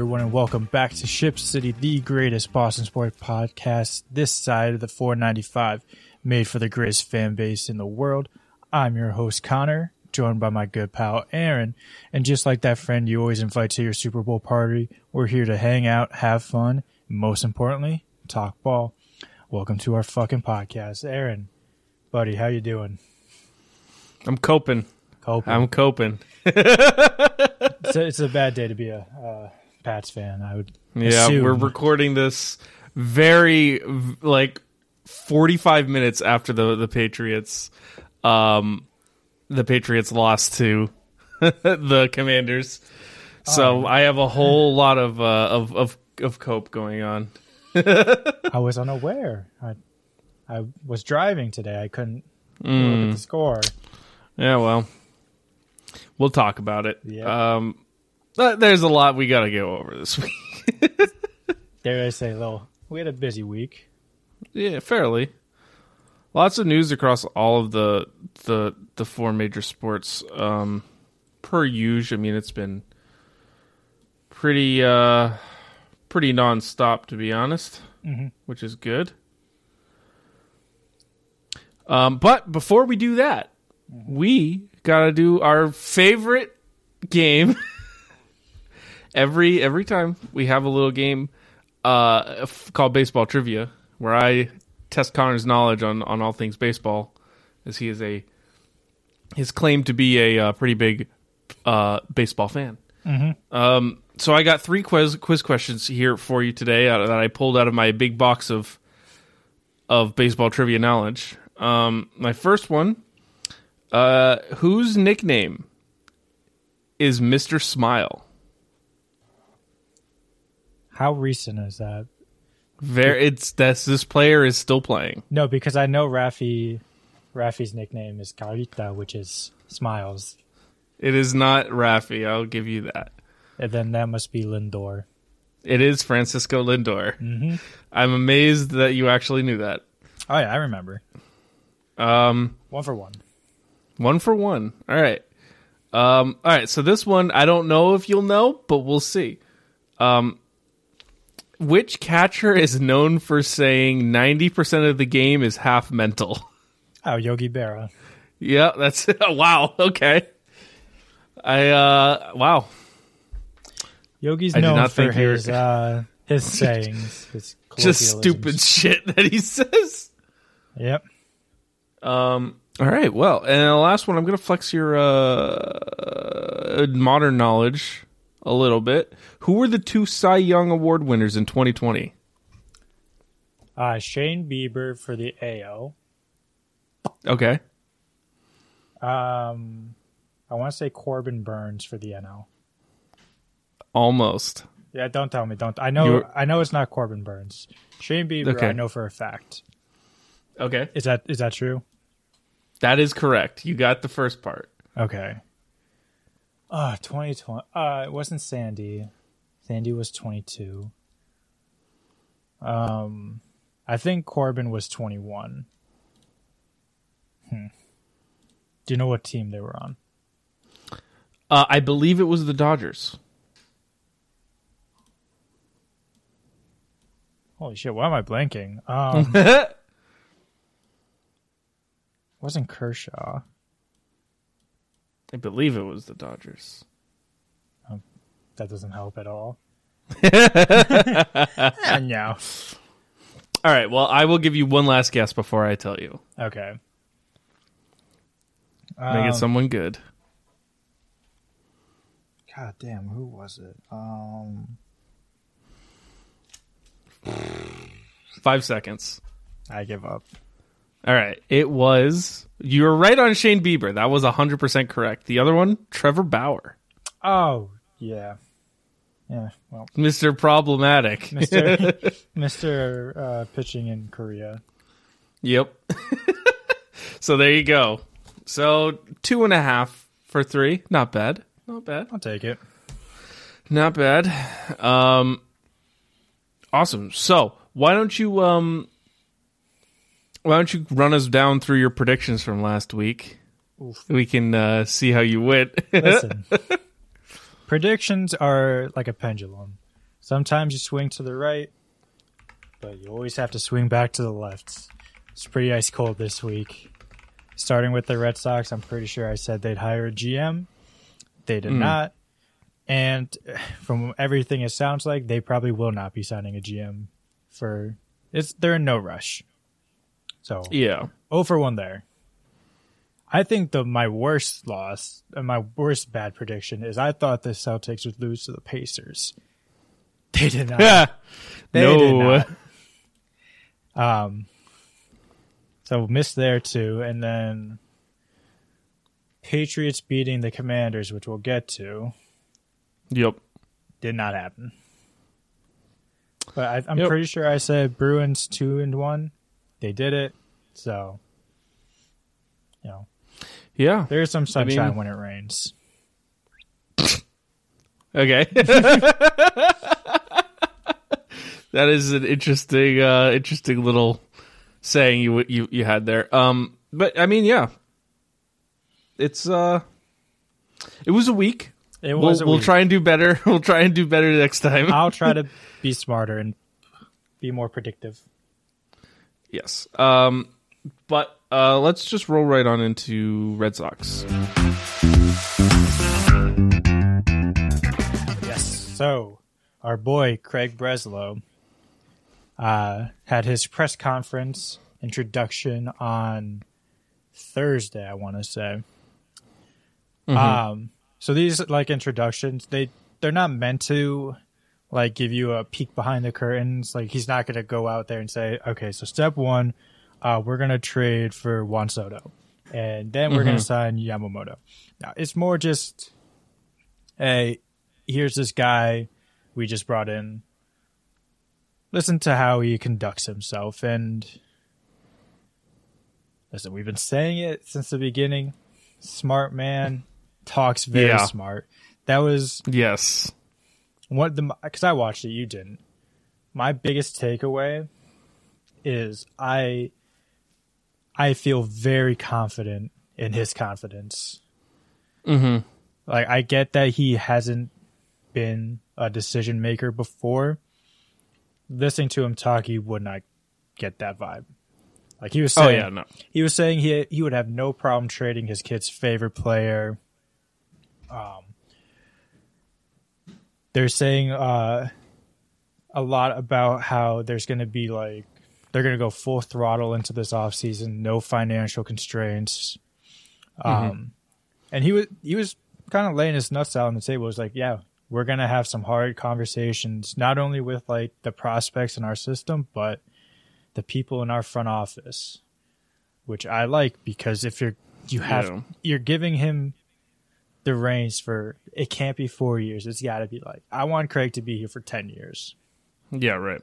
Everyone, and welcome back to Ship City, the greatest Boston sports podcast this side of the 495, made for the greatest fan base in the world. I'm your host, Connor, joined by my good pal, Aaryn. And just like that friend you always invite to your Super Bowl party, we're here to hang out, have fun, and most importantly, talk ball. Welcome to our fucking podcast. Aaryn, buddy, how you doing? I'm coping. Coping. I'm coping. it's, a, it's a bad day to be a uh, Pats fan, I would Yeah, assume. we're recording this very like 45 minutes after the the Patriots um the Patriots lost to the Commanders. So I have a whole lot of uh of of of cope going on. I was unaware. I I was driving today. I couldn't look at the score. Yeah, well, we'll talk about it. Yeah. Um but there's a lot we got to go over this week. Dare I say, though, We had a busy week. Yeah, fairly. Lots of news across all of the the the four major sports. Um, per usual, I mean it's been pretty uh pretty nonstop to be honest, which is good. Um, but before we do that, we gotta do our favorite game. every every time we have a little game uh, f- called baseball trivia, where I test Connor's knowledge on on all things baseball, as he is a his claim to be a uh, pretty big uh, baseball fan. Um, so I got three quiz quiz questions here for you today uh, that I pulled out of my big box of of baseball trivia knowledge. Um, my first one, uh, whose nickname is Mister Smile? How recent is that? Very, it's this this player is still playing. No, because I know Rafi. Rafi's nickname is Carita, which is smiles, It is not Rafi. I'll give you that. and then that must be Lindor. It is Francisco Lindor. Mm-hmm. I'm amazed that you actually knew that. Oh yeah, I remember. Um, One for one. one for one. All right. Um, all right. So this one, I don't know if you'll know, but we'll see. Um, which catcher is known for saying 90% of the game is half mental? Oh, Yogi Berra. yeah, that's wow. Okay. I uh wow. Yogi's I known for were- his uh, his sayings, his Just stupid shit that he says. Yep. Um. All right. Well, and the last one, I'm going to flex your uh, modern knowledge a little bit. Who were the two Cy Young Award winners in 2020? Uh, Shane Bieber for the AL. Okay. Um, I want to say Corbin Burnes for the NL. Almost. Yeah, don't tell me. Don't. I know. You're- I know it's not Corbin Burnes. Shane Bieber. Okay. I know for a fact. Okay. Is that is that true? That is correct. You got the first part. Okay. Uh 2020. Uh, it wasn't Sandy. Sandy was 22. Um, I think Corbin was 21. Hmm. Do you know what team they were on? Uh, I believe it was the Dodgers. Holy shit! Why am I blanking? Um, wasn't Kershaw? I believe it was the Dodgers. That doesn't help at all. no. All right. Well, I will give you one last guess before I tell you. Okay. Make it Um, someone good. God damn, who was it? Um, Five seconds. I give up. All right. It was. You were right on Shane Bieber. That was 100% correct. The other one, Trevor Bauer. Oh, yeah. Yeah, well, Mr. Problematic. Mr. Mr. Uh, pitching in Korea. Yep. so there you go. So two and a half for three. Not bad. Not bad. I'll take it. Not bad. Um, awesome. So why don't you um, why don't you run us down through your predictions from last week? Oof. We can uh, see how you went. Listen. predictions are like a pendulum. Sometimes you swing to the right, but you always have to swing back to the left. It's pretty ice cold this week. Starting with the Red Sox, I'm pretty sure I said they'd hire a GM. They did Mm. not. And from everything it sounds like, they probably will not be signing a GM for it's they're in no rush. So Yeah. 0 for 1 there. I think the my worst loss and my worst bad prediction is I thought the Celtics would lose to the Pacers. They did not. Yeah. They no. did not. Um, so missed there too, and then Patriots beating the Commanders, which we'll get to, Yep. did not happen. But I, I'm Yep. pretty sure I said Bruins two and one. They did it, so you know Yeah. there's some sunshine mean- when it rains. Okay. that is an interesting, uh, interesting little saying you you you had there. Um, but I mean, yeah, it's uh, it was a week. It We'll, was. a we'll week. try and do better. We'll try and do better next time. I'll try to be smarter and be more predictive. Yes. Um, but uh, let's just roll right on into Red Sox. Yes. So, our boy Craig Breslow uh, had his press conference introduction on Thursday. I want to say. Um. So these like introductions, they they're not meant to like give you a peek behind the curtains. Like he's not going to go out there and say, "Okay, so step one, uh, we're going to trade for Juan Soto, and then we're going to sign Yamamoto." Now it's more just, hey, here's this guy we just brought in. Listen to how he conducts himself, and listen, we've been saying it since the beginning. Smart man talks very Yeah. smart. That was Yes. What the because I watched it, you didn't. My biggest takeaway is I I feel very confident in his confidence. Mm-hmm. Like I get that he hasn't been a decision maker before. Listening to him talk, you would not get that vibe. Like he was Oh saying, yeah. No. he was saying he he would have no problem trading his kid's favorite player. Um, they're saying uh, a lot about how there's going to be like they're going to go full throttle into this off season, no financial constraints. Um, and he was he was kind of laying his nuts out on the table. It was like, yeah, we're going to have some hard conversations, not only with like the prospects in our system, but the people in our front office, which I like because if you're you have Yeah. you're giving him the reins for it can't be four years. It's got to be like I want Craig to be here for ten years. Yeah. Right.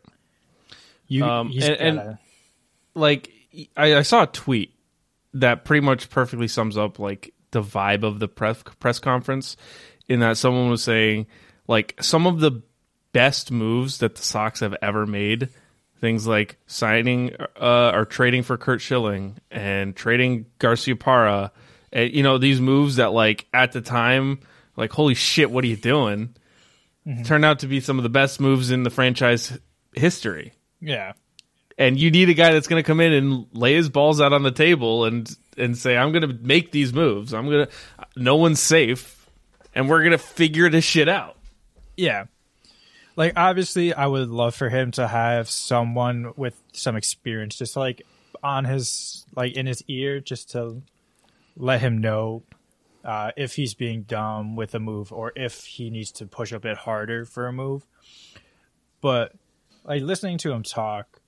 You Um, and- and- gotta- like I, I saw a tweet that pretty much perfectly sums up like the vibe of the press press conference in that someone was saying like some of the best moves that the Sox have ever made things like signing uh, or trading for Curt Schilling and trading Garciaparra and you know these moves that like at the time like holy shit what are you doing mm-hmm. turned out to be some of the best moves in the franchise history yeah. and you need a guy that's going to come in and lay his balls out on the table and and say I'm going to make these moves. I'm going to no one's safe and we're going to figure this shit out. Yeah. Like obviously I would love for him to have someone with some experience just like on his like in his ear just to let him know uh, if he's being dumb with a move or if he needs to push a bit harder for a move. But like listening to him talk,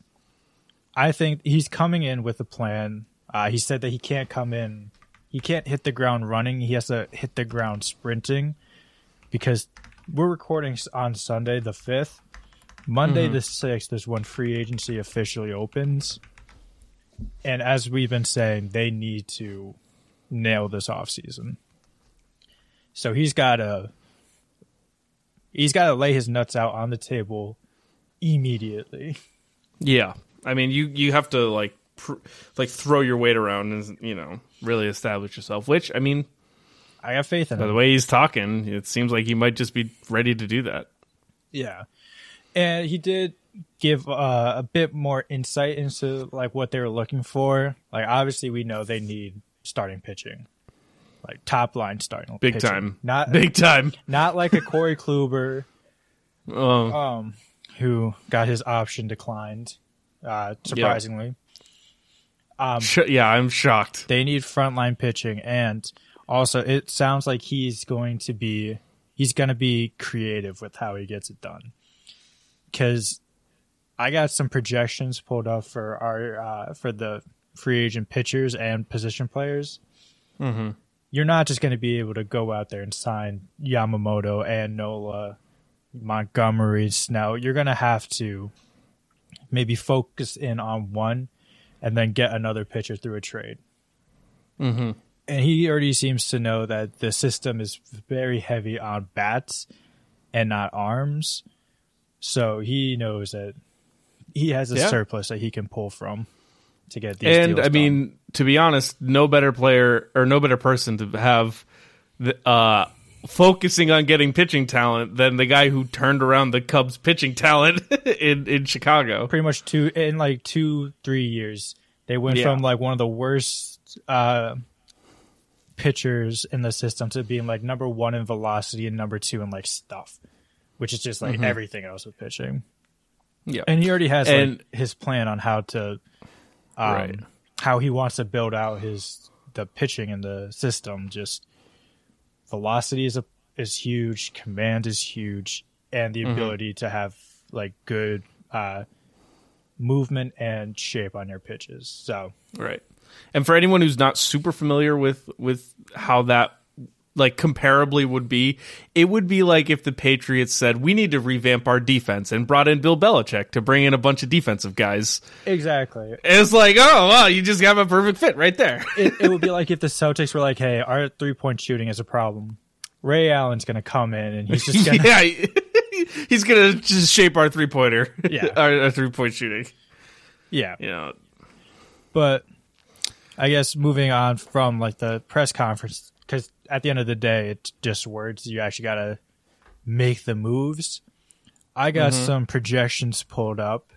I think he's coming in with a plan. Uh, he said that he can't come in, he can't hit the ground running. He has to hit the ground sprinting because we're recording on Sunday the fifth. Monday the sixth is when free agency officially opens, and as we've been saying, they need to nail this offseason. So he's got to he's got to lay his nuts out on the table immediately. Yeah. I mean, you you have to like pr- like throw your weight around and you know, really establish yourself, which I mean I have faith in By the way he's talking, it seems like he might just be ready to do that. Yeah, and he did give uh, a bit more insight into like what they were looking for. Like obviously, we know they need starting pitching, like top line starting Big pitching. time. Not Big time. not like a Corey Kluber Oh, um, who got his option declined. Uh, surprisingly, um, sh- yeah, I'm shocked. they need frontline pitching, and also it sounds like he's going to be he's going to be creative with how he gets it done. Because I got some projections pulled up for our uh, for the free agent pitchers and position players. Mm-hmm. You're not just going to be able to go out there and sign Yamamoto and Nola, Montgomery, Snell. You're going to have to maybe focus in on one and then get another pitcher through a trade. Mm-hmm. And he already seems to know that the system is very heavy on bats and not arms. So he knows that he has a Yeah. surplus that he can pull from to get these And deals I mean, to be honest, no better player or no better person to have the, uh, focusing on getting pitching talent than the guy who turned around the Cubs pitching talent in in Chicago. pretty much two in like two three years they went Yeah. from like one of the worst uh pitchers in the system to being like number one in velocity and number two in like stuff which is just like everything else with pitching Yeah. and he already has And- like his plan on how to um Right. how he wants to build out his the pitching in the system just velocity is a is huge command is huge and Mm-hmm. the ability to have like good uh movement and shape on your pitches so Right. And for anyone who's not super familiar with with how that like comparably would be, it would be like if the Patriots said we need to revamp our defense and brought in Bill Belichick to bring in a bunch of defensive guys. exactly It's like, oh wow, you just got a perfect fit right there. it, it would be like if the celtics were like hey our three point shooting is a problem ray allen's gonna come in and he's just gonna yeah, he's gonna just shape our three pointer, Yeah. our, our three point shooting. yeah You know, but I guess moving on from like the press conference, because at the end of the day, it's just words. You actually got to make the moves. I got some projections pulled up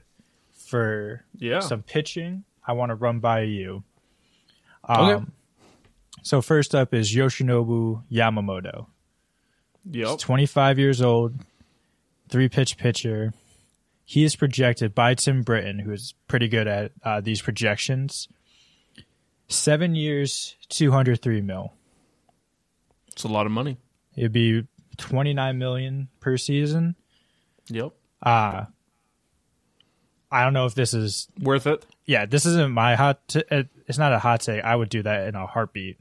for yeah. some pitching. I want to run by you. Um, Okay. So first up is Yoshinobu Yamamoto. yep. He's 25 years old, three pitch pitcher. He is projected by Tim Britton, who is pretty good at uh, these projections. Seven years, 203 mil. It's a lot of money. It'd be 29 million per season. Yep. Uh, I don't know if this is, Worth it. yeah, this isn't my hot, t- it's not a hot take. I would do that in a heartbeat.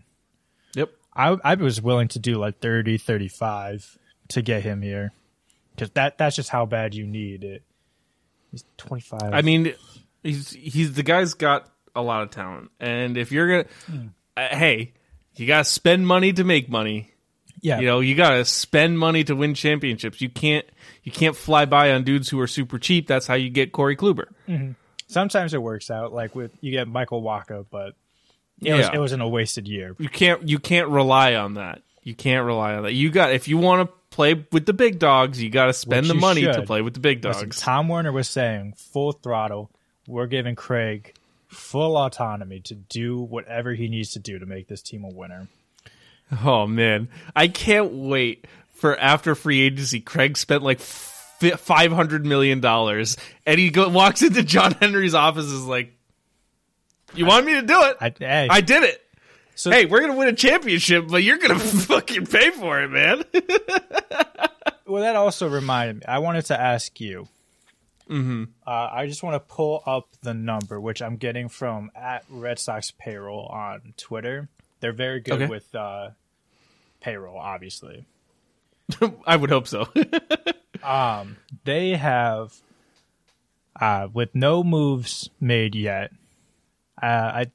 Yep. I, I was willing to do like 30, 35 to get him here. Because that, that's just how bad you need it. He's 25. I mean, he's he's the guy's got a lot of talent, and if you're gonna, Hmm. uh, hey, you gotta spend money to make money. yeah. You know, you gotta spend money to win championships. You can't you can't fly by on dudes who are super cheap. That's how you get Corey Kluber. Mm-hmm. Sometimes it works out. Like with, you get Michael Wacha, but it, was, Yeah. it wasn't a wasted year. You can't you can't rely on that. You can't rely on that. You got if you want to play with the big dogs, you got to spend Which the money to play with the big Listen, dogs. Tom Werner was saying full throttle. We're giving Craig full autonomy to do whatever he needs to do to make this team a winner. Oh man, I can't wait for after free agency. Craig spent like five hundred million dollars, and he go, walks into John Henry's office. Is like, "You want me to do it? I, hey, I did it. so Hey, we're gonna win a championship, but you're gonna fucking pay for it, man." well, that also reminded me. I wanted to ask you. Mm-hmm. Uh, I just want to pull up the number, which I'm getting from at Red Sox payroll on Twitter. They're very good Okay. with uh, payroll, obviously. I would hope so. Um, they have, uh, with no moves made yet. Uh, I,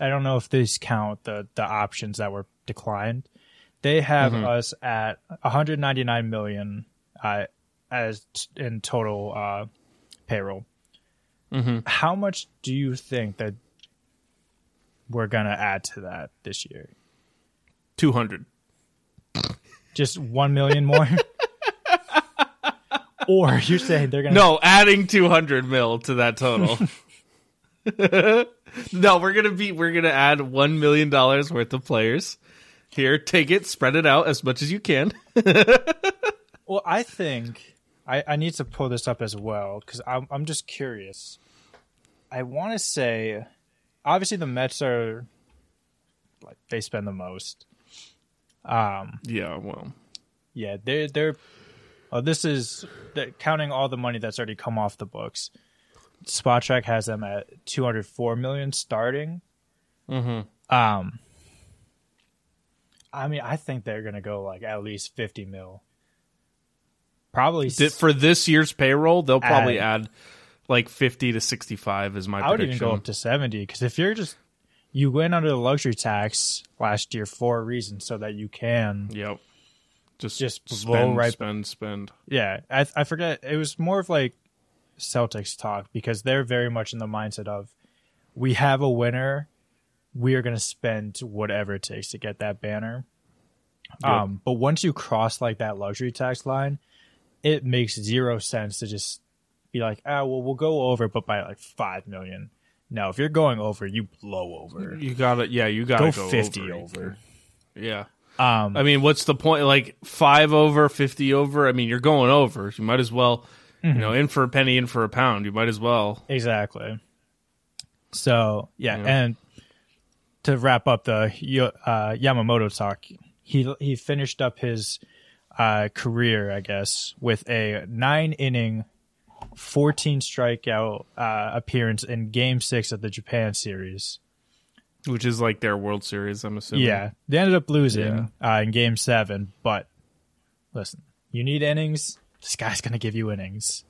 I don't know if these count the the options that were declined. They have us at 199 million, uh, as t- in total uh, payroll. How much do you think that we're gonna add to that this year? Two hundred. just one million more, or you're saying they're gonna No, adding 200 mil to that total. no, we're gonna be we're gonna add one million dollars worth of players. Here, take it, spread it out as much as you can. Well, I think I, I need to pull this up as well because I'm I'm just curious. I want to say, obviously, the Mets are like they spend the most. Um, Yeah, well, yeah, they're they're. Oh, this is counting all the money that's already come off the books. Spotrac has them at 204 million starting. mm-hmm. Um, I mean, I think they're gonna go like at least 50 mil. Probably for this year's payroll, they'll probably Add- add like 50 to 65 is my I would even go up to 70 because if you're just you went under the luxury tax last year for a reason so that you can Yep. Just Just spend, right- spend, spend. yeah I I forget it was more of like Celtics talk because they're very much in the mindset of we have a winner we are going to spend whatever it takes to get that banner Yep. um but once you cross like that luxury tax line it makes zero sense to just be like ah well we'll go over but by like 5 million no if you're going over you blow over You gotta, yeah, you gotta go, go, 50 over. over. Yeah. Um, I mean, what's the point? Like five over, fifty over. I mean, you're going over. You might as well, you know, in for a penny, in for a pound. You might as well. exactly. So yeah, Yeah. and to wrap up the uh, Yamamoto talk, he he finished up his uh, career, I guess, with a nine inning, fourteen strikeout uh, appearance in Game Six of the Japan series. Which is like their World Series. I'm assuming. Yeah, they ended up losing uh, in Game Seven, but listen, you need innings. This guy's gonna give you innings.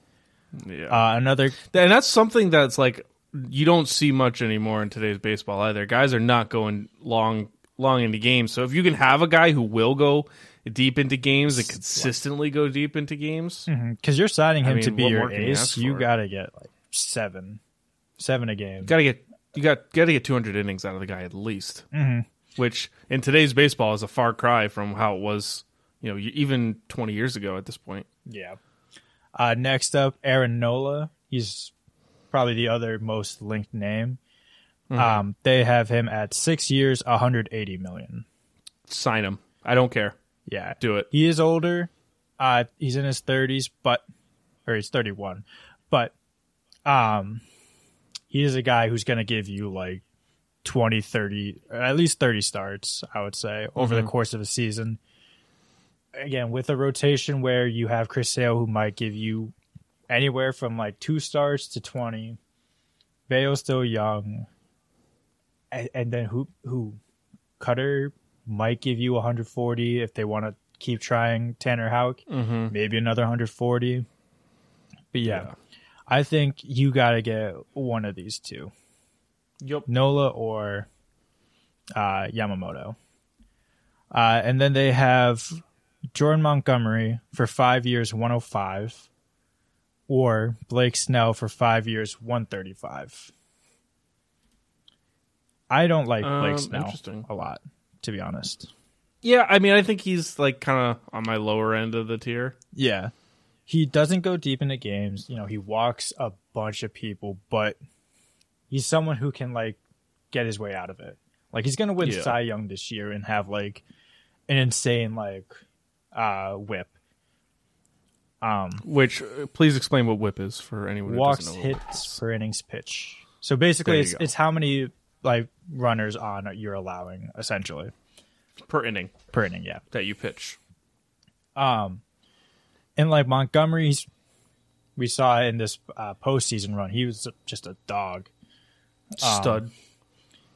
Yeah. Uh, another and that's something that's like you don't see much anymore in today's baseball either. Guys are not going long long into games. So if you can have a guy who will go deep into games and consistently go deep into games, because you're signing I him to be your can you ace, you gotta get like seven, seven a game. gotta get you got gotta get 200 innings out of the guy at least. Mm-hmm. Which in today's baseball is a far cry from how it was, you know, even 20 years ago at this point. Yeah. Uh, next up, Aaron Nola. He's probably the other most linked name. Mm-hmm. Um, they have him at six years, 180 million. Sign him. I don't care. Yeah, Do it. he is older. Uh, he's in his 30s, but or he's 31, but um, he is a guy who's going to give you like 20, 30, or at least 30 starts. I would say over the course of a season. Again, with a rotation where you have Chris Sale, who might give you anywhere from like two starts to 20. Bello's still young, and, and then who who Kutter might give you 140 if they want to keep trying Tanner Houck, Mm-hmm. maybe another 140. But yeah, Yeah. I think you got to get one of these two, Yep. Nola or uh, Yamamoto. Uh, and then they have Jordan Montgomery for five years, 105, or Blake Snell for five years, 135. I don't like Blake Um, Snell a lot, to be honest. Yeah, I mean, I think he's like kind of on my lower end of the tier. Yeah. He doesn't go deep into games. You know, he walks a bunch of people, but he's someone who can like get his way out of it. Like he's gonna win Yeah. Cy Young this year and have like an insane like uh whip. Um Which, uh, please explain what whip is for anyone who walks doesn't know. what hits per innings pitch. So basically it's go. it's how many like runners on you're allowing essentially per inning per inning, yeah. that you pitch. Um, and like Montgomery's, we saw in this uh, postseason run, he was just a dog. Um, Stud.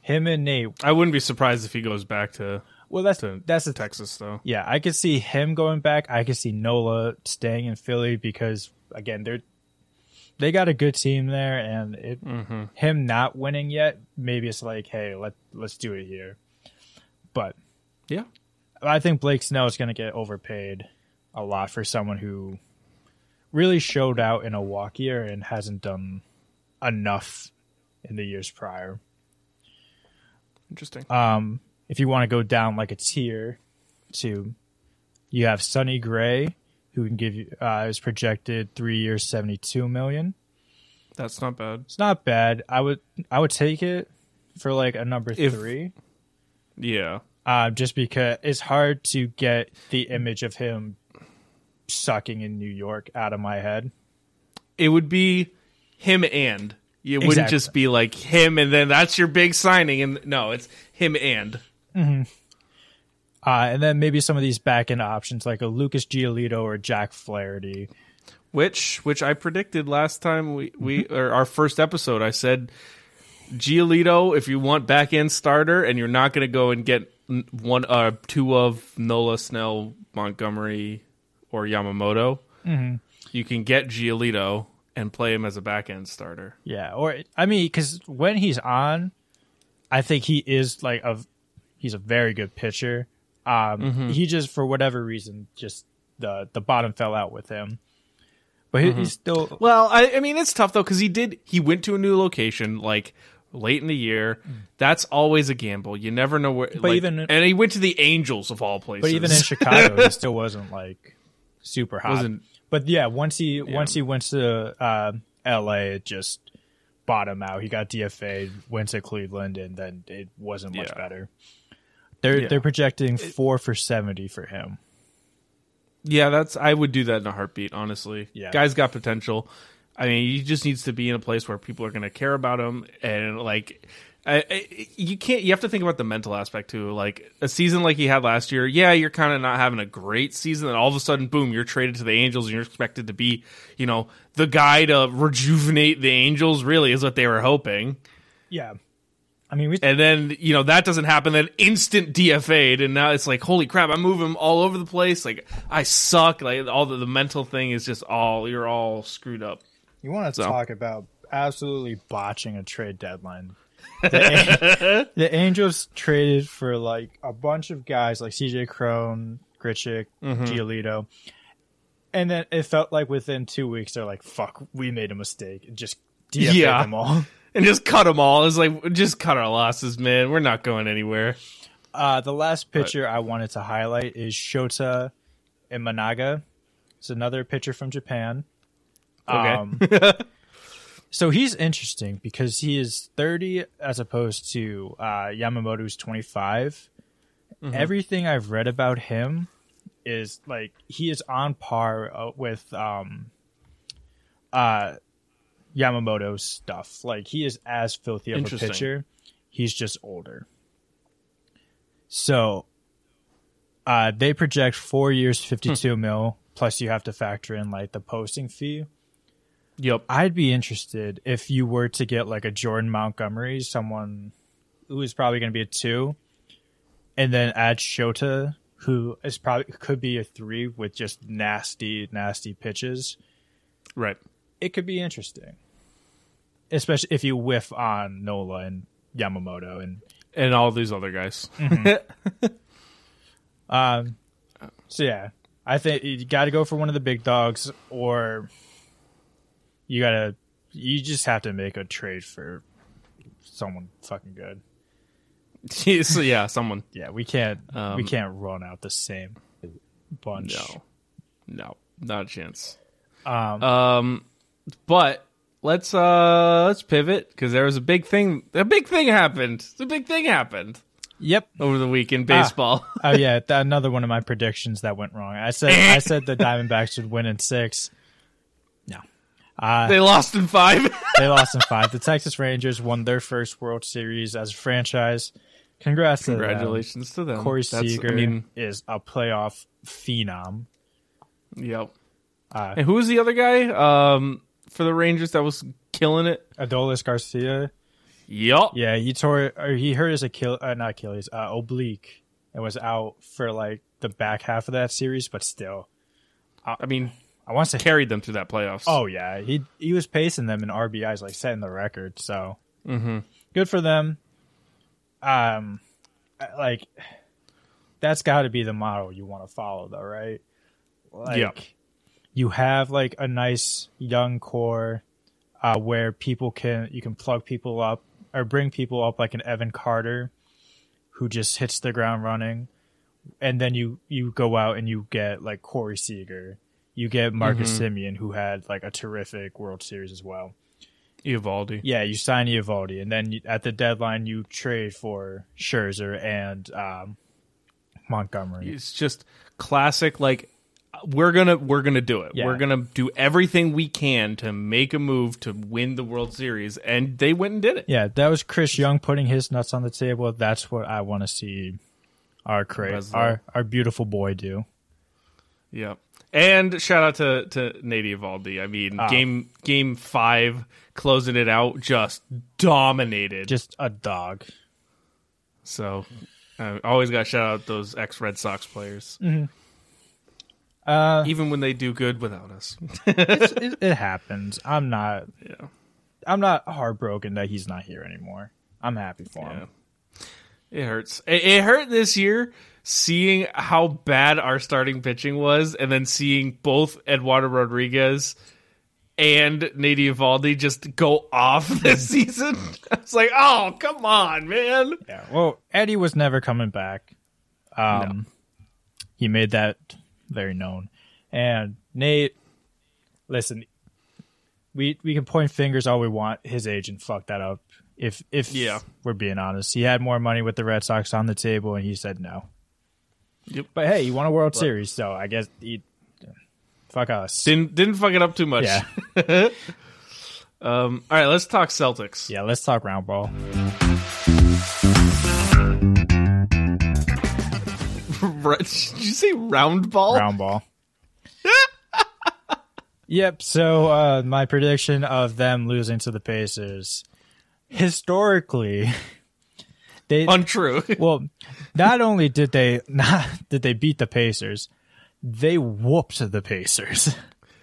Him and Nate. I wouldn't be surprised if he goes back to Well, that's to that's the Texas though. yeah. I could see him going back. I could see Nola staying in Philly because again, they're they got a good team there, and it Mm-hmm. him not winning yet. Maybe it's like, hey, let let's do it here. But Yeah. I think Blake Snell is going to get overpaid a lot for someone who really showed out in a walk year and hasn't done enough in the years prior. Interesting. Um, if you want to go down like a tier to You have Sonny Gray, who can give you uh, is projected three years, seventy two million. That's not bad. It's not bad. I would I would take it for like a number If- three. Yeah. uh, just because it's hard to get the image of him sucking in New York out of my head. It would be him and. It wouldn't just be like him and then that's your big signing. And no, it's him and. Uh, and then maybe some of these back end options like a Lucas Giolito or Jack Flaherty. Which which I predicted last time we, we or our first episode. I said Giolito, if you want back end starter and you're not going to go and get one uh two of Nola, Snell, Montgomery, or Yamamoto, you can get Giolito and play him as a back end starter. Yeah, or I mean, because when he's on, I think he is like a he's a very good pitcher. Um, he just for whatever reason just the the bottom fell out with him, but he, he's still Well, I, I mean, it's tough though because he did. He went to a new location like late in the year. That's always a gamble. You never know where. But even- and he went to the Angels of all places. but even in Chicago, he still wasn't like super hot. Wasn't- but yeah, once he once he went to uh, L.A., it just bottomed out. He got DFA'd, went to Cleveland, and then it wasn't much Yeah. better. They're Yeah. they're projecting four for seventy for him. yeah, that's. I would do that in a heartbeat. Honestly, Yeah. guy's got potential. I mean, he just needs to be in a place where people are going to care about him and like. I, I, you can't. You have to think about the mental aspect too. Like a season like he had last year. Yeah, you're kind of not having a great season, and all of a sudden, boom, you're traded to the Angels, and you're expected to be, you know, the guy to rejuvenate the Angels. Really, is what they were hoping. Yeah, I mean we And then you know that doesn't happen. Then instant DFA'd, and now it's like, holy crap! I'm moving all over the place. Like I suck. Like all the, the mental thing is just all you're all screwed up. You want to So. talk about absolutely botching a trade deadline. The, the Angels traded for like a bunch of guys like CJ Cron, Grichuk, mm-hmm. Giolito. And then it felt like within two weeks they're like, fuck, we made a mistake. And just DFA Yeah. them all. And just cut them all. It's like just cut our losses, man. We're not going anywhere. Uh, the last pitcher I wanted to highlight is Shota Imanaga. It's another pitcher from Japan. Okay. Um, so he's interesting because he is 30 as opposed to uh, Yamamoto's 25. Everything I've read about him is like he is on par uh, with um, uh, Yamamoto's stuff. Like he is as filthy of a pitcher. He's just older. So uh, they project four years, 52 mil, plus you have to factor in like the posting fee. Yep. I'd be interested if you were to get like a Jordan Montgomery, someone who is probably going to be a two, and then add Shota, who is probably could be a three with just nasty, nasty pitches. Right. It could be interesting, especially if you whiff on Nola and Yamamoto and And all these other guys. Um, so yeah, I think you got to go for one of the big dogs, or you gotta, you just have to make a trade for someone fucking good. so yeah, someone. Yeah, we can't, we Um, can't run out the same bunch. No. No. Not a chance. Um, Um, but let's uh let's pivot because there was a big thing. A big thing happened. A big thing happened yep. over the week in baseball. Oh yeah, th- another one of my predictions that went wrong. I said I said the Diamondbacks would win in six. No, uh, they lost in five. they lost in five. The Texas Rangers won their first World Series as a franchise. Congrats to them. Congratulations to them. Corey That's- Seager I mean, is a playoff phenom. yep. Uh, And who was the other guy? Um, for the Rangers that was killing it. Adolis Garcia, Yup. yeah, he tore or he hurt his Achilles, uh, not Achilles, uh, oblique, and was out for like the back half of that series. But still, I mean, I want to carried them through that playoffs. oh yeah, he he was pacing them in RBIs, like setting the record. So mm-hmm. good for them. Um, like that's got to be the model you want to follow, though, right? Like, Yeah. You have like a nice young core uh, where people can you can plug people up or bring people up like an Evan Carter, who just hits the ground running, and then you you go out and you get like Corey Seager, you get Marcus Mm-hmm. Semien, who had like a terrific World Series as well. Eovaldi. Yeah, you sign Eovaldi, and then you, at the deadline you trade for Scherzer and um, Montgomery. It's just classic. Like we're gonna we're gonna do it. Yeah. We're gonna do everything we can to make a move to win the World Series, and they went and did it. Yeah, that was Chris Young putting his nuts on the table. That's what I want to see our cra- our our beautiful boy do. Yeah. And shout out to to Nate Eovaldi. I mean, Ah. game game five, closing it out, just dominated. Just a dog. so, uh, always got to shout out those ex Red Sox players, Uh, even when they do good without us. it, it happens. I'm not. yeah. I'm not heartbroken that he's not here anymore. I'm happy for him. It hurts. It, it hurt this year seeing how bad our starting pitching was, and then seeing both Eduardo Rodriguez and Nate Eovaldi just go off this season. It's like, oh, come on, man. Yeah. Well, Eddie was never coming back. Um, he made that very known. And Nate, listen, we we can point fingers all we want. His agent fucked that up. If if Yeah. we're being honest, he had more money with the Red Sox on the table, and he said no. Yep. But hey, he won a World Series, so I guess he fuck us. Didn't didn't fuck it up too much. yeah, Um. All right, let's talk Celtics. yeah. Let's talk round ball. Did you say round ball? round ball. yep. So uh, my prediction of them losing to the Pacers, historically, they Untrue. well, not only did they not did they beat the Pacers, they whooped the Pacers.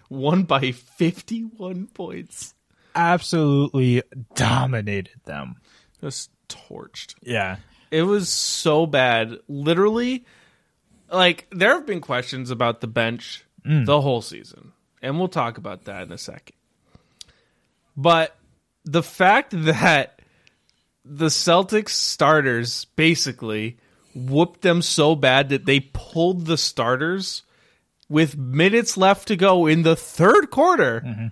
Won by fifty-one points. Absolutely dominated them. Just torched. Yeah. It was so bad. Literally, like there have been questions about the bench mm. the whole season, and we'll talk about that in a second. But the fact that the Celtics starters basically whooped them so bad that they pulled the starters with minutes left to go in the third quarter. Mm-hmm.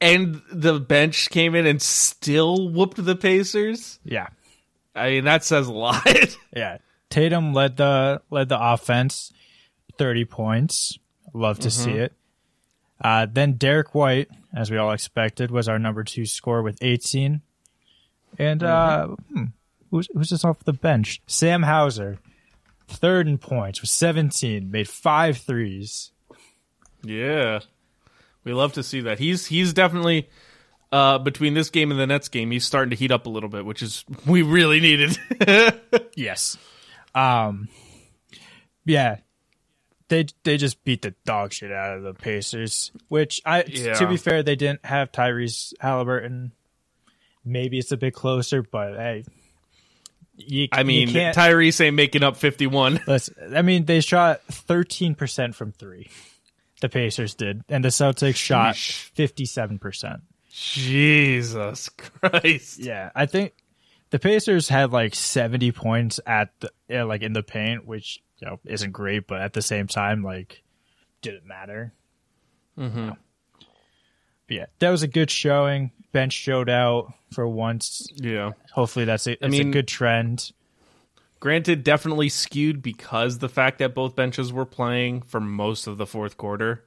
And the bench came in and still whooped the Pacers. Yeah. I mean, that says a lot. Yeah. Tatum led the led the offense, thirty points. Love to see it. Uh, then Derrick White, as we all expected, was our number two scorer with eighteen. And uh, hmm, who's who's just off the bench? Sam Hauser, third in points with seventeen, made five threes. yeah, we love to see that. He's he's definitely uh, between this game and the Nets game, he's starting to heat up a little bit, which is we really needed. Yes. Um. Yeah. They they just beat the dog shit out of the Pacers, which I Yeah. to be fair they didn't have Tyrese Halliburton. Maybe it's a bit closer, but hey, you, I mean. Tyrese ain't making up fifty one. listen, I mean, they shot thirteen percent from three. The Pacers did, and the Celtics shot fifty-seven percent. Jesus Christ! Yeah, I think the Pacers had like 70 points at the, yeah, like in the paint, which you know isn't great, but at the same time, like, did it matter? Mm-hmm. yeah, that was a good showing. Bench showed out for once. Yeah. Hopefully, that's a, it's mean- a good trend. Granted, definitely skewed because the fact that both benches were playing for most of the fourth quarter.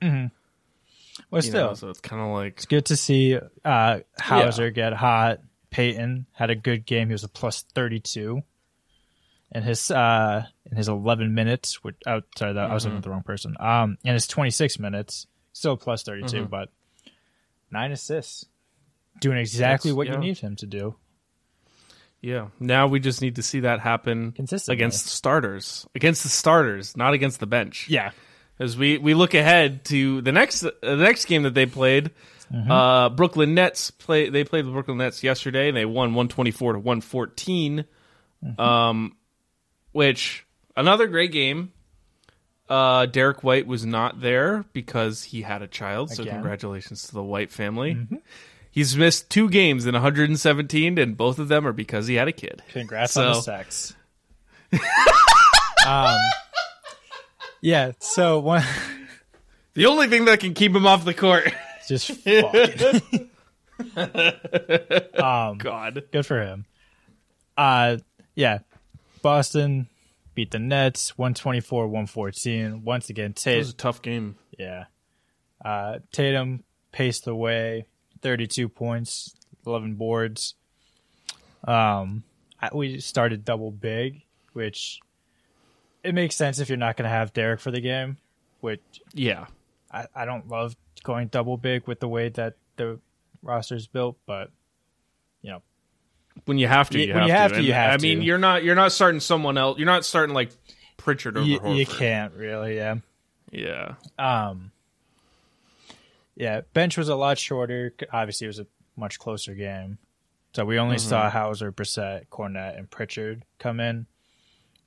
Well, still, know, so it's kind of like it's good to see uh, Hauser get hot. Payton had a good game. He was a plus 32. In his uh in his 11 minutes, which oh, sorry, that, I was looking at the wrong person. Um, in his 26 minutes, still plus 32, but nine assists, doing exactly That's- what yeah. you need him to do. Yeah. Now we just need to see that happen Consistently. against starters, against the starters, not against the bench. Yeah, As we we look ahead to the next uh, the next game that they played, uh, Brooklyn Nets play. They played the Brooklyn Nets yesterday, and they won one twenty four to one Um, which another great game. Uh, Derrick White was not there because he had a child. So Again. congratulations to the White family. He's missed two games in 117, and both of them are because he had a kid. congrats on the So- sex. um, yeah. So one, The only thing that can keep him off the court. just fucking. um, God. good for him. Uh, yeah. Boston beat the Nets 124 114. Once again, It was a tough game. yeah. Uh, Tatum paced the way 32 points, 11 boards. Um, I, we started double big, which it makes sense if you're not going to have Derrick for the game, which Yeah. I, I don't love going double big with the way that the roster's built, but you know, When you have to, you when have you to. have to, And, you have I mean, you're not you're not starting someone else. You're not starting like Pritchard over you, Horford. you can't really, yeah. Yeah. Um, yeah, bench was a lot shorter. Obviously, it was a much closer game. So we only saw Hauser, Brissett, Kornet, and Pritchard come in.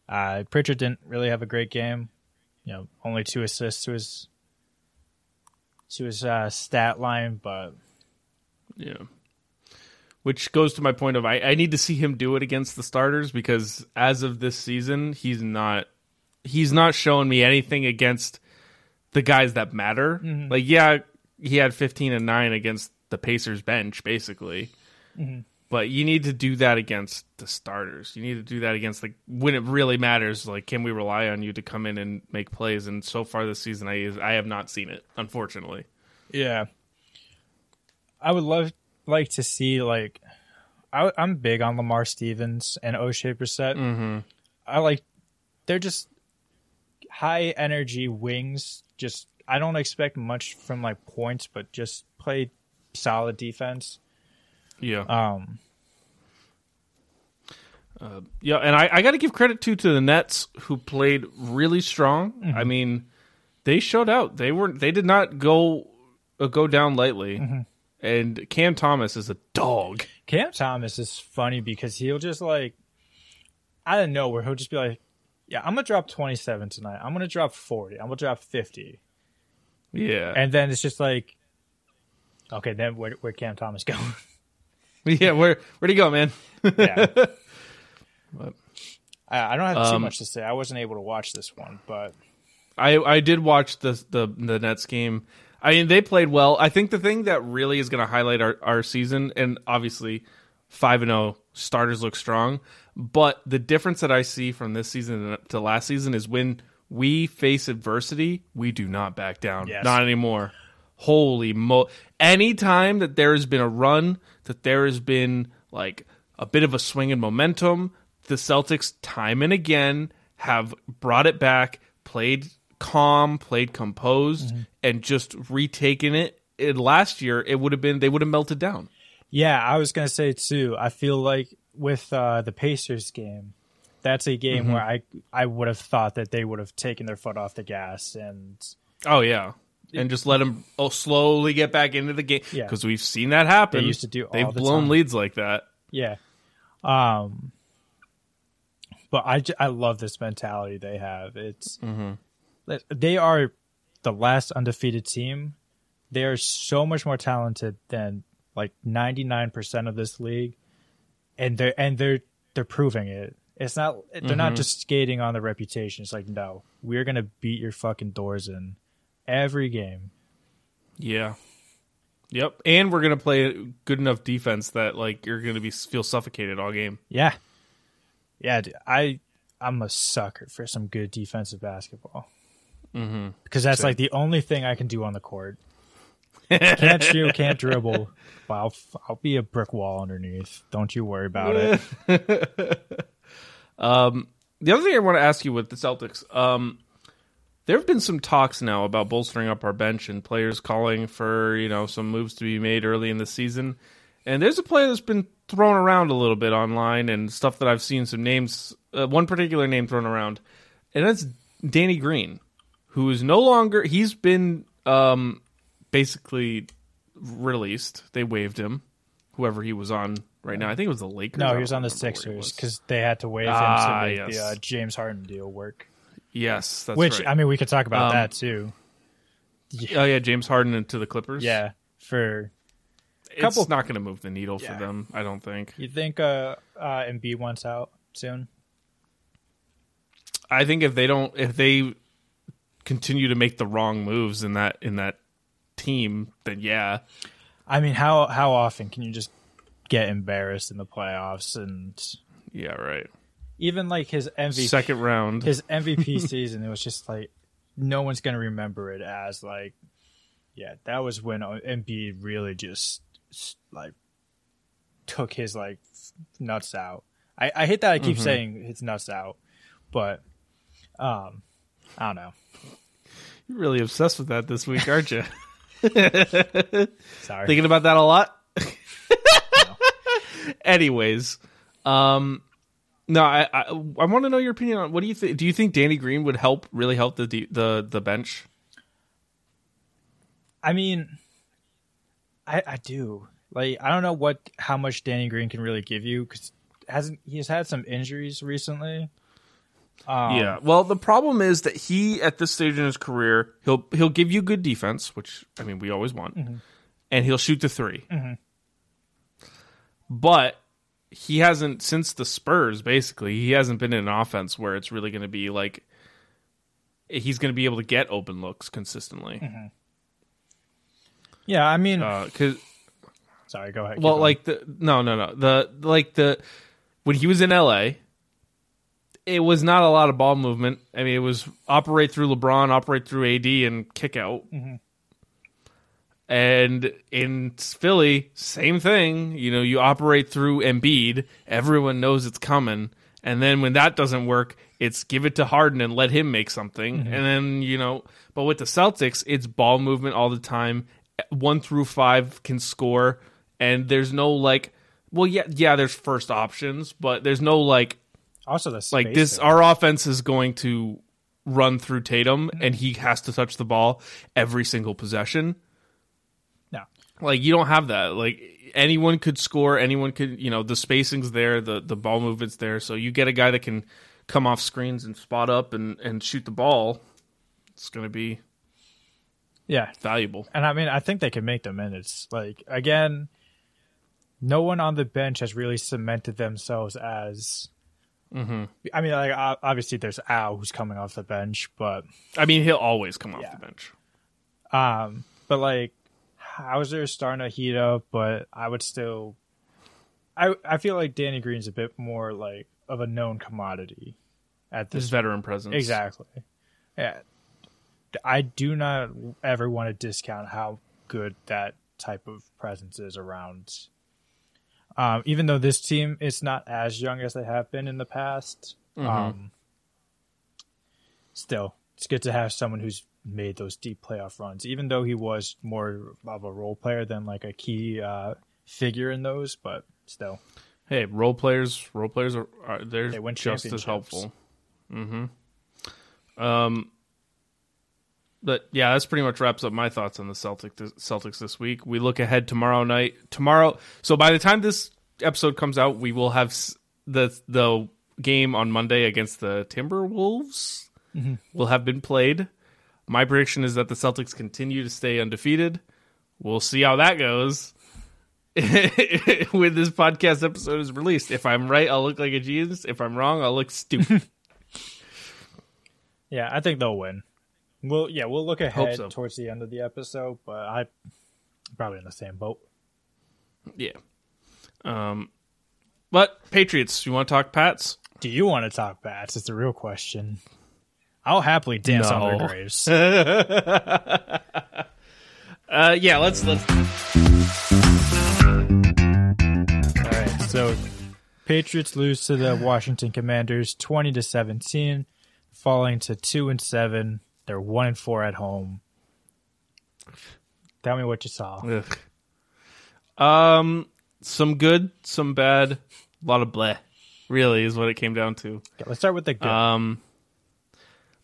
Uh, Pritchard didn't really have a great game. You know, only two assists to his to his uh, stat line, but Yeah. Which goes to my point of I, I need to see him do it against the starters because as of this season, he's not he's not showing me anything against the guys that matter. Like yeah, he had 15 and 9 against the Pacers bench basically. But you need to do that against the starters. You need to do that against like when it really matters. Like, can we rely on you to come in and make plays? And so far this season, I I have not seen it, unfortunately. Yeah. I would love like to see like I, I'm big on Lamar Stevens and Oshae Brissett. Mm-hmm. I like they're just high energy wings. Just I don't expect much from like points, but just play solid defense. Yeah. Um, Yeah, and I, I got to give credit too to the Nets who played really strong. I mean, they showed out. They were they did not go uh, go down lightly. And Cam Thomas is a dog. Cam Thomas is funny because he'll just like out of nowhere he'll just be like, "Yeah, I'm gonna drop 27 tonight. I'm gonna drop 40. I'm gonna drop 50." Yeah, And then it's just like, okay, then where where Cam Thomas go? yeah. Where where'd he go, man? yeah. But- I, I don't have too Um, much to say. I wasn't able to watch this one, but I I did watch the the the Nets game. I mean, they played well. I think the thing that really is going to highlight our our season, and obviously five and zero starters look strong, but the difference that I see from this season to last season is when we face adversity, we do not back down. Yes. Not anymore. Holy mo! Anytime that there has been a run, that there has been like a bit of a swing in momentum, the Celtics time and again have brought it back, played calm, played composed, and just retaken it. And last year, it would have been they would have melted down. yeah, I was gonna say too. I feel like with uh, the Pacers game, that's a game Mm-hmm. where I I would have thought that they would have taken their foot off the gas and Oh yeah, and just let them oh, slowly get back into the game Yeah. because we've seen that happen. They used to do all They've the blown time. leads like that. yeah. Um, but I, I love this mentality they have. It's Mm-hmm. they are the last undefeated team. They are so much more talented than like 99% of this league and they're and they're they're proving it. It's not they're not just skating on their reputation. It's like no, we're going to beat your fucking doors in every game. Yeah. Yep, and we're gonna play good enough defense that like you're gonna be feel suffocated all game. Yeah. Yeah, dude, I I'm a sucker for some good defensive basketball. Mm-hmm. Because that's Same. like the only thing I can do on the court. can't shoot, can't dribble. But I'll, I'll be a brick wall underneath. Don't you worry about it. Um, the other thing I want to ask you with the Celtics, um, there have been some talks now about bolstering up our bench and players calling for you know some moves to be made early in the season. And there's a player that's been thrown around a little bit online and stuff that I've seen some names, uh, one particular name thrown around, and that's Danny Green, who is no longer. He's been um, basically released. They waived him. Whoever he was on right now, I think it was the Lakers. No, he was on the remember where he Sixers because they had to waive him Ah, to make yes. the uh, James Harden deal work. Yes, that's Which right. I mean, we could talk about Um, that too. Oh yeah, James Harden into the Clippers. Yeah, for it's couple- not going to move the needle Yeah. for them. I don't think. you think uh, uh Embiid wants out soon? I think if they don't, if they continue to make the wrong moves in that in that team, then yeah, I mean, how how often can you just get embarrassed in the playoffs and yeah, right. Even like his MVP Second round. his MVP season, it was just like no one's gonna remember it as like, yeah, that was when Embiid really just like took his like nuts out. I, I hate that I keep saying his nuts out, but um, I don't know. You're really obsessed with that this week, aren't you? Sorry. Thinking about that a lot. Anyways, um, no, I I, I want to know your opinion on what do you think? Do you think Danny Green would help really help the the the bench? I mean, I I do like I don't know what how much Danny Green can really give you because hasn't he's had some injuries recently. Um, yeah. Well, the problem is that he at this stage in his career, he'll he'll give you good defense, which I mean we always want, and he'll shoot the 3 But he hasn't since the Spurs. Basically, he hasn't been in an offense where it's really going to be like he's going to be able to get open looks consistently. Mm-hmm. yeah. I mean, uh, Because sorry, go ahead. well, like the no, no, no. The like the when he was in LA, it was not a lot of ball movement. I mean, it was operate through LeBron, operate through AD, and kick out. Mm-hmm. And in Philly, same thing. You know, you operate through Embiid. Everyone knows it's coming. And then when that doesn't work, it's give it to Harden and let him make something. Mm-hmm. And then, you know, but with the Celtics, it's ball movement all the time. One through five can score. And there's no like, well, yeah, yeah, there's first options, but there's no like, also the like this, our offense is going to run through Tatum and mm. he has to touch the ball every single possession. Like you don't have that. Like anyone could score, anyone could, you know, the spacing's there, the the ball movement's there. So you get a guy that can come off screens and spot up and and shoot the ball. It's going to be Yeah, valuable. and I mean, I think they can make the minutes. Like again, no one on the bench has really cemented themselves as. Mm-hmm. I mean, like obviously there's Al who's coming off the bench, but I mean, he'll always come off Yeah. the bench. um, but like Hauser is starting to heat up, but I would still. I I feel like Danny Green's a bit more like of a known commodity at His this veteran presence. Exactly. Yeah. I do not ever want to discount how good that type of presence is around. Um, even though this team is not as young as they have been in the past, um, still, it's good to have someone who's made those deep playoff runs. Even though he was more of a role player than like a key uh, figure in those, but still, Hey, role players, role players are, are they're They just as helpful. Mm-hmm. Um, but yeah, that's pretty much wraps up my thoughts on the Celtic Celtics this week. We look ahead tomorrow night. Tomorrow, so by the time this episode comes out, we will have the the game on Monday against the Timberwolves will have been played. My prediction is that the Celtics continue to stay undefeated. We'll see how that goes when this podcast episode is released. If I'm right, I'll look like a genius. If I'm wrong, I'll look stupid. yeah, I think they'll win. We'll yeah, we'll look ahead so. towards the end of the episode, but I probably in the same boat. yeah. Um, but Patriots, you want to talk Pats? Do you want to talk bats? It's a real question. I'll happily dance on No. their graves. Uh, yeah, let's let's. All right, so Patriots lose to the Washington Commanders, twenty to seventeen, falling to two and seven. They're one and four at home. Tell me what you saw. Ugh. Um, some good, some bad, a lot of bleh. Really is what it came down to. Okay, let's start with the good. Um,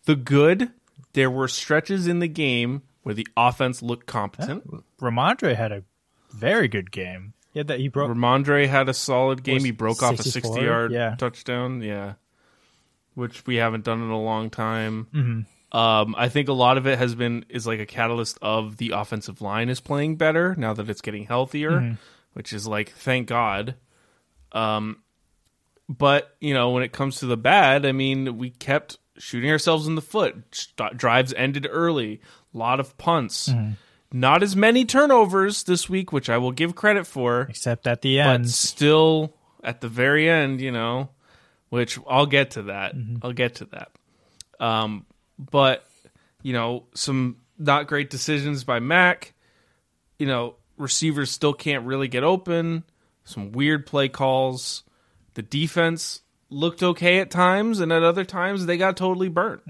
the good, there were stretches in the game where the offense looked competent. Rhamondre had a very good game. Had that he broke. Rhamondre had a solid game. He broke off a 60 yard Yeah. touchdown. Yeah. Which we haven't done in a long time. Mm-hmm. Um, I think a lot of it has been is like a catalyst of the offensive line is playing better now that it's getting healthier, Mm-hmm. which is like thank God. Um, but you know when it comes to the bad, I mean we kept shooting ourselves in the foot. St- drives ended early. A lot of punts. Not as many turnovers this week, which I will give credit for, Except at the end. but still at the very end, you know, which I'll get to that. I'll get to that. Um, but you know, some not great decisions by Mac. You know, receivers still can't really get open. Some weird play calls. The defense looked okay at times, and at other times they got totally burnt.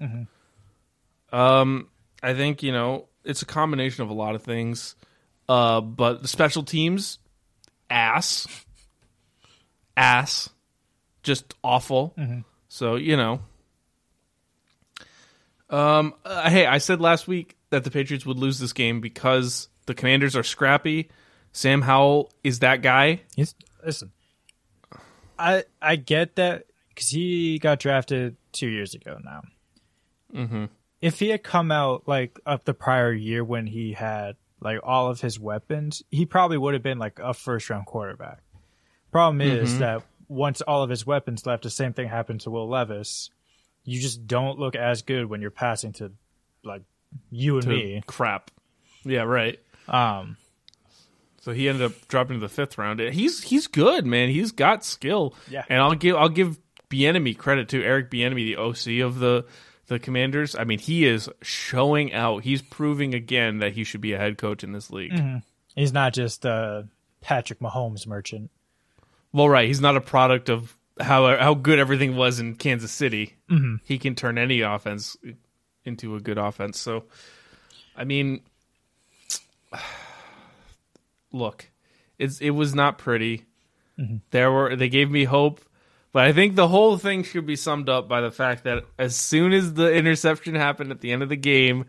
Um, I think you know it's a combination of a lot of things. Uh, but the special teams, ass, ass, just awful. So you know. Um. uh, hey, I said last week that the Patriots would lose this game because the Commanders are scrappy. Sam Howell is that guy. He's, listen, I I get that because he got drafted two years ago now. Mm-hmm. If he had come out like up the prior year when he had like all of his weapons, he probably would have been like a first round quarterback. Problem is Mhm. that once all of his weapons left, the same thing happened to Will Levis. You just don't look as good when you're passing to like you and me. crap. Yeah. Right. Um, So he ended up dropping to the fifth round. He's he's good, man. He's got skill. Yeah. And I'll give I'll give Bieniemy credit to Eric Bieniemy, the OC of the the Commanders. I mean, he is showing out. He's proving again that he should be a head coach in this league. he's not just a Patrick Mahomes merchant. Well, right. He's not a product of how how good everything was in Kansas City. Mm-hmm. He can turn any offense into a good offense. So, I mean, look, it's it was not pretty. There were they gave me hope, but I think the whole thing should be summed up by the fact that as soon as the interception happened at the end of the game.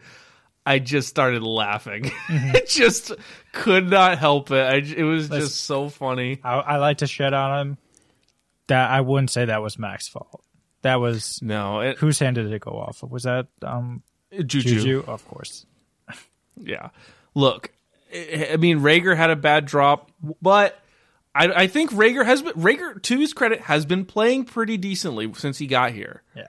I just started laughing. I just could not help it. I, it was Listen. just so funny. I, I like to shit on him. That I wouldn't say that was Mac's fault. That was No, it, whose hand did it go off? Was that um Juju. Juju? Of course. Yeah. Look, I I mean, Reagor had a bad drop, but I, I think Reagor has been, Reagor, to his credit, has been playing pretty decently since he got here. Yeah.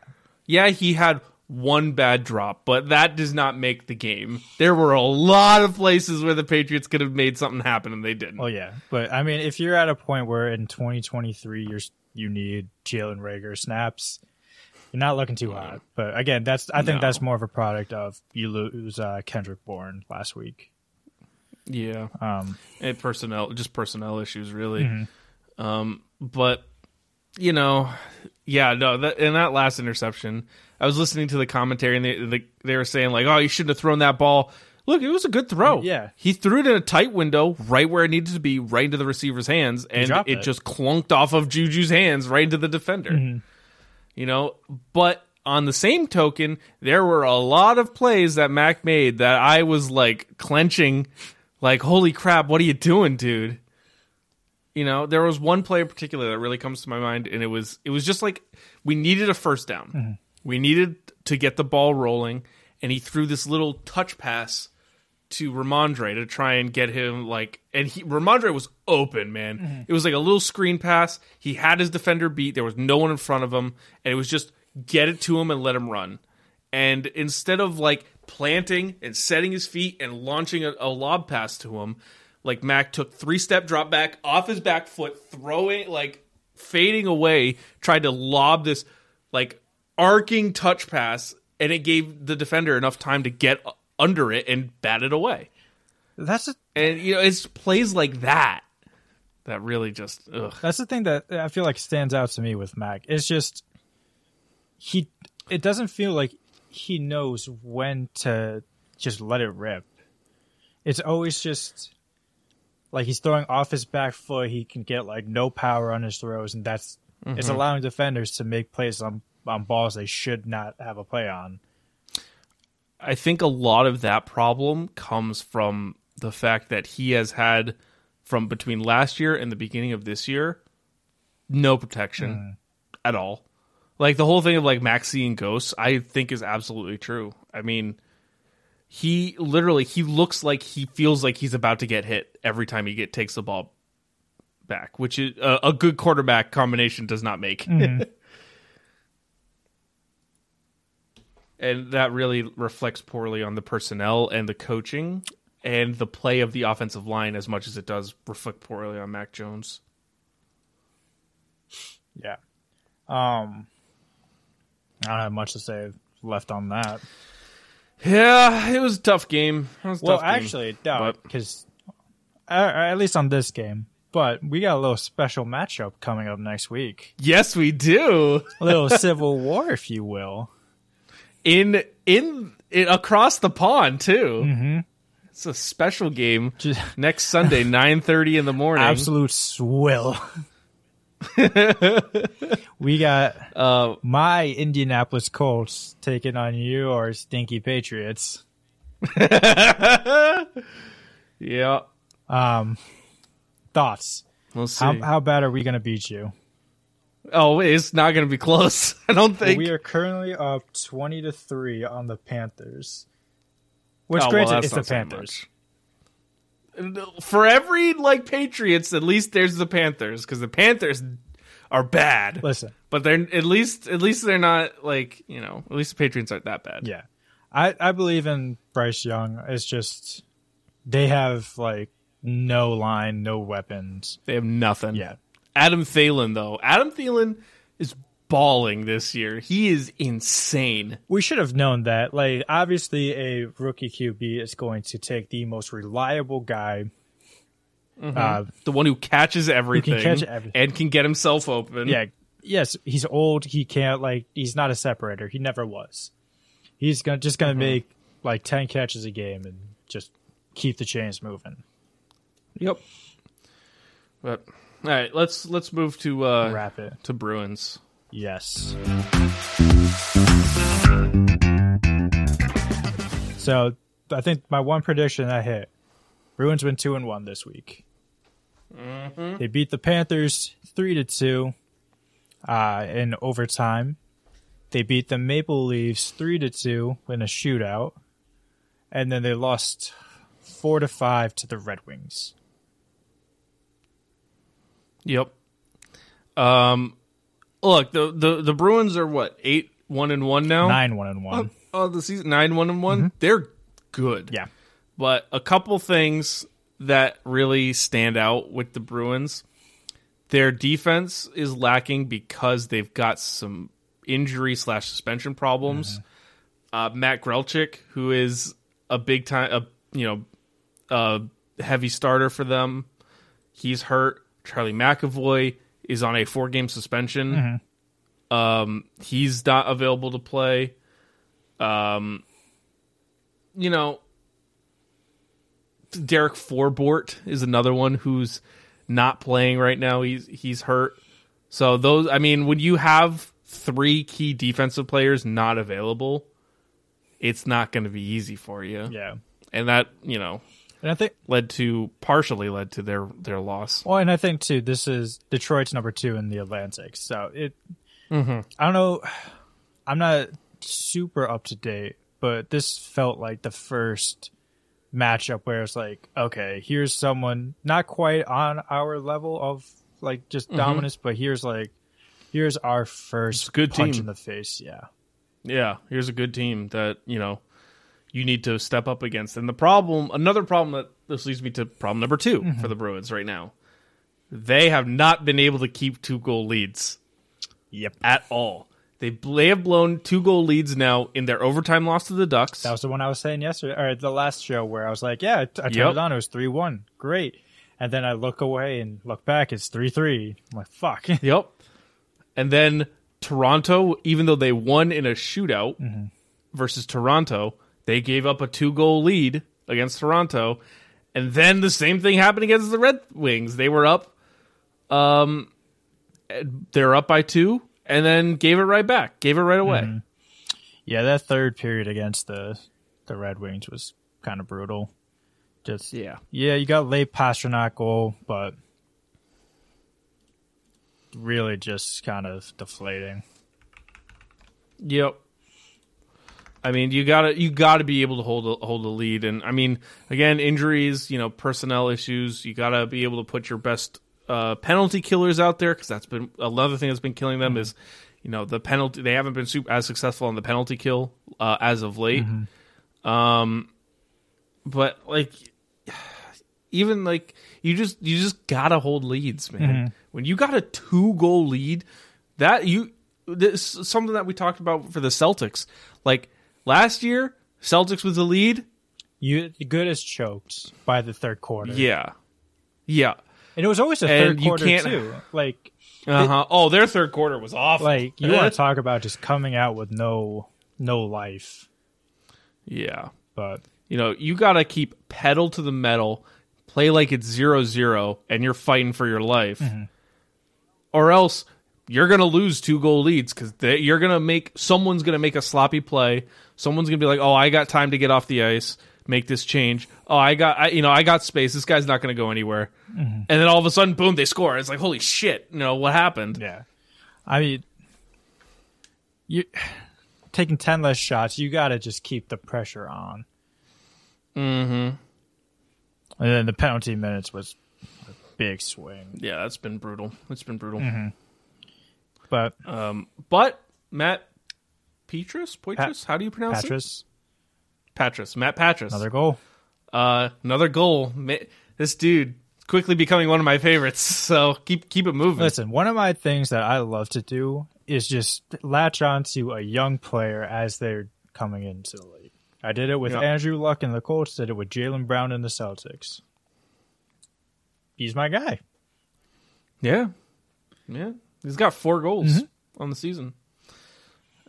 Yeah, he had one bad drop, but that does not make the game. There were a lot of places where the Patriots could have made something happen and they didn't. Oh yeah, but I mean, if you're at a point where in 2023 you're you need Jalen Reagor snaps, you're not looking too hot. But again, that's I think No. that's more of a product of you lose uh, Kendrick Bourne last week. Yeah. Um, and personnel just personnel issues really Mm-hmm. um but you know yeah no that in that last interception i was listening to the commentary and they, they they were saying like oh you shouldn't have thrown that ball look it was a good throw Yeah. he threw it in a tight window right where it needed to be right into the receiver's hands and it it. just clunked off of juju's hands right into the defender Mm-hmm. you know but on the same token there were a lot of plays that mac made that i was like clenching like holy crap what are you doing dude you know there was one play in particular that really comes to my mind and it was it was just like we needed a first down mm-hmm. we needed to get the ball rolling and he threw this little touch pass to Rhamondre to try and get him like and he Rhamondre was open, man. Mm-hmm. It was like a little screen pass. He had his defender beat. There was no one in front of him and it was just get it to him and let him run. And instead of like planting and setting his feet and launching a, a lob pass to him, like Mac took three step drop back off his back foot, throwing like fading away, tried to lob this like arcing touch pass, and it gave the defender enough time to get under it and bat it away. that's a, And you know, it's plays like that that really just ugh. that's the thing that I feel like stands out to me with Mac. It's just he. It doesn't feel like he knows when to just let it rip. It's always just like he's throwing off his back foot. He can get like no power on his throws, and that's it's mm-hmm. allowing defenders to make plays on on balls they should not have a play on. I think a lot of that problem comes from the fact that he has had from between last year and the beginning of this year no protection mm. at all. Like the whole thing of like Max seeing ghosts, I think is absolutely true. I mean, he literally he looks like he feels like he's about to get hit every time he get takes the ball back, which is a, a good quarterback combination does not make. and that really reflects poorly on the personnel and the coaching and the play of the offensive line as much as it does reflect poorly on Mac Jones. Yeah. Um, I don't have much to say left on that. Yeah, it was a tough game. A Well, tough game. actually, no, but- because at least on this game. But we got a little special matchup coming up next week. yes, we do. A little civil war, if you will. In in, in across the pond too. Mm-hmm. It's a special game Just next Sunday, nine thirty in the morning. absolute swill. we got Uh, my Indianapolis Colts taking on your stinky Patriots. yeah, Um, thoughts? we'll see. How, how bad are we going to beat you? oh, it's not going to be close. I don't think. we are currently up twenty to three on the Panthers. Which, Oh, granted, that's it's the Panthers. For every like Patriots, at least there's the Panthers because the Panthers are bad. Listen, But they're at least at least they're not like you know at least the Patriots aren't that bad. yeah, I I believe in Bryce Young. It's just they have like no line, no weapons. They have nothing. Yeah, Adam Thielen though, Adam Thielen is balling this year. He is insane. we should have known that. Like, obviously, a rookie QB is going to take the most reliable guy. Uh, The one who catches everything, catch everything. and can get himself open. yeah, yes, he's old. He can't like. He's not a separator. He never was. He's gonna just gonna make like ten catches a game and just keep the chains moving. Yep. But all right, let's let's move to uh Wrap it. to Bruins. Yes. So I think my one prediction that hit. Bruins win two and one this week. They beat the Panthers three to two uh, in overtime. They beat the Maple Leafs three to two in a shootout, and then they lost four to five to the Red Wings. Yep. Um, look the the the Bruins are what eight one and one now. Nine one and one. Oh, the season nine one and one. They're good. Yeah. But a couple things that really stand out with the Bruins. Their defense is lacking because they've got some injury slash suspension problems. Uh, Matt Grzelcyk, who is a big time, a you know, a heavy starter for them, he's hurt. Charlie McAvoy is on a four game suspension. Um, he's not available to play. Um, you know, Derek Forbort is another one who's not playing right now. He's he's hurt. So those, I mean, when you have three key defensive players not available, it's not going to be easy for you. Yeah. And that you know And I think led to partially led to their their loss. Well, and I think too, this is Detroit's number two in the Atlantic. So it, mm-hmm. I don't know, I'm not super up to date, but this felt like the first matchup where it's like, okay, here's someone not quite on our level of like just mm-hmm. dominance, but here's like, here's our first good punch team. in the face. Yeah. Yeah, here's a good team that you know you need to step up against. And the problem, another problem that this leads me to problem number 2 mm-hmm. for the Bruins right now. They have not been able to keep two goal leads Yep. at all. They they have blown two goal leads now in their overtime loss to the Ducks. That was the one I was saying yesterday, or the last show where I was like, yeah, I, t- I turned Yep. it on. It was 3 1. Great. And then I look away and look back, it's 3 3. I'm like, fuck. Yep. And then Toronto, even though they won in a shootout mm-hmm. versus Toronto, they gave up a two goal lead against Toronto. And then the same thing happened against the Red Wings. They were up um they're up by two and then gave it right back. Gave it right away. Yeah, that third period against the the Red Wings was kind of brutal. Just Yeah. yeah, you got late Pastrnak goal, but really just kind of deflating. Yep. I mean, you gotta you gotta be able to hold a, hold a lead, and I mean, again, injuries, you know, personnel issues. You gotta be able to put your best uh, penalty killers out there because that's been another thing that's been killing them is You know, the penalty they haven't been super, as successful on the penalty kill uh, as of late. Um, but like, even like you just you just gotta hold leads, man. When you got a two goal lead, that you this is something that we talked about for the Celtics. Like last year, Celtics was the lead. You good as choked by the third quarter. Yeah, yeah. and it was always the And third you quarter too. Like Uh huh. Oh, their third quarter was awful. like you want to talk about just coming out with no no life, yeah. but You know, you got to keep pedal to the metal, play like it's zero zero, and you're fighting for your life, or else you're gonna lose two goal leads because you're gonna make someone's gonna make a sloppy play. Someone's gonna be like, "Oh, I got time to get off the ice, make this change. Oh, I got, I, you know, I got space. This guy's not gonna go anywhere." And then all of a sudden, boom, they score. It's like, holy shit! You know what happened? yeah, I mean, you taking ten less shots, you got to just keep the pressure on. Mm-hmm. And then the penalty minutes was a big swing, Yeah, that's been brutal. It's been brutal. but Um, but Matt Petrus, Poitras, how do you pronounce it? Patras Patras, Matt Patras. another goal. uh, another goal. This dude quickly becoming one of my favorites. So keep keep it moving. Listen, one of my things that I love to do is just latch onto a young player as they're coming into the league. I did it with Yeah. Andrew Luck and the Colts. Did it with Jaylen Brown and the Celtics. He's my guy. Yeah, yeah. He's got four goals Mm-hmm. on the season.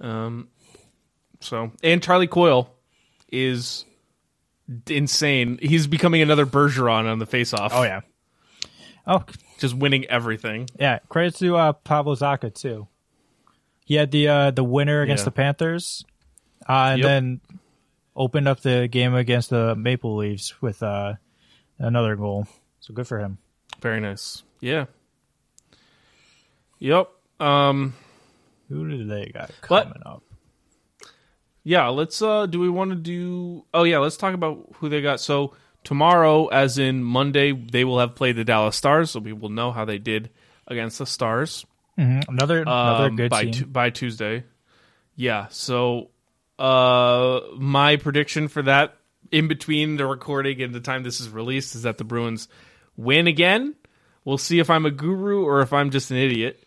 Um, so and Charlie Coyle is insane. He's becoming another Bergeron on the face-off. Oh yeah. Oh just winning everything. yeah. Credit to uh, Pavel Zacha too. He had the uh, the winner against Yeah. the Panthers, uh, and Yep. then opened up the game against the Maple Leafs with uh, another goal. So good for him. Very nice. Yeah. Yep. Um. Who do they got But- coming up? Yeah, let's uh do we want to do Oh yeah, let's talk about who they got. So tomorrow as in Monday they will have played the Dallas Stars, so we will know how they did against the Stars. Mhm. Another another um, good by team. Tu- by Tuesday. Yeah, so uh my prediction for that in between the recording and the time this is released is that the Bruins win again. We'll see if I'm a guru or if I'm just an idiot.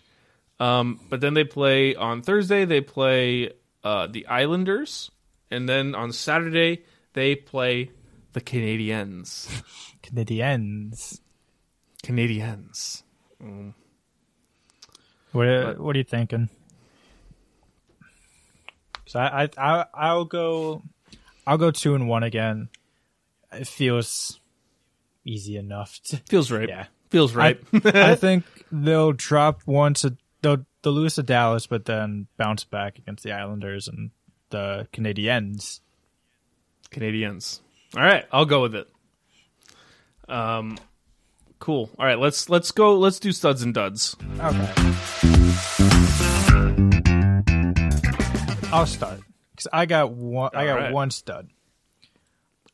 Um, but then they play on Thursday. They play uh, the Islanders, and then on Saturday they play the Canadiens. Canadiens. Canadiens. What But- What are you thinking? So I I I I'll go I'll go two and one again. It feels easy enough. To, Feels right. yeah, Feels right. I think they'll drop one to they'll they'll lose to Dallas, but then bounce back against the Islanders and the Canadiens. Canadians. All right, I'll go with it. Um, cool. All right, let's let's go. Let's do studs and duds. Okay. I'll start because I got one. I got right. one stud.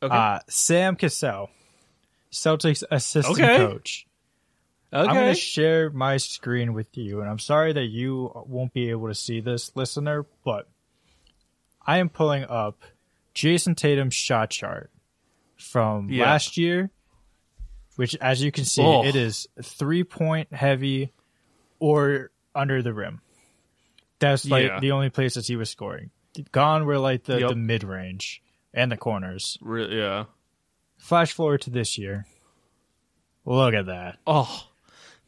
Okay. Uh, Sam Cassell, Celtics assistant Okay. coach. I'm going to share my screen with you, and I'm sorry that you won't be able to see this, listener, but I am pulling up Jayson Tatum's shot chart from Yeah. last year, which, as you can see, Oh. it is three point heavy or under the rim. That's like Yeah. the only places he was scoring. Gone were like the, Yep. the mid range and the corners. Re- yeah. Flash forward to this year. Look at that. Oh,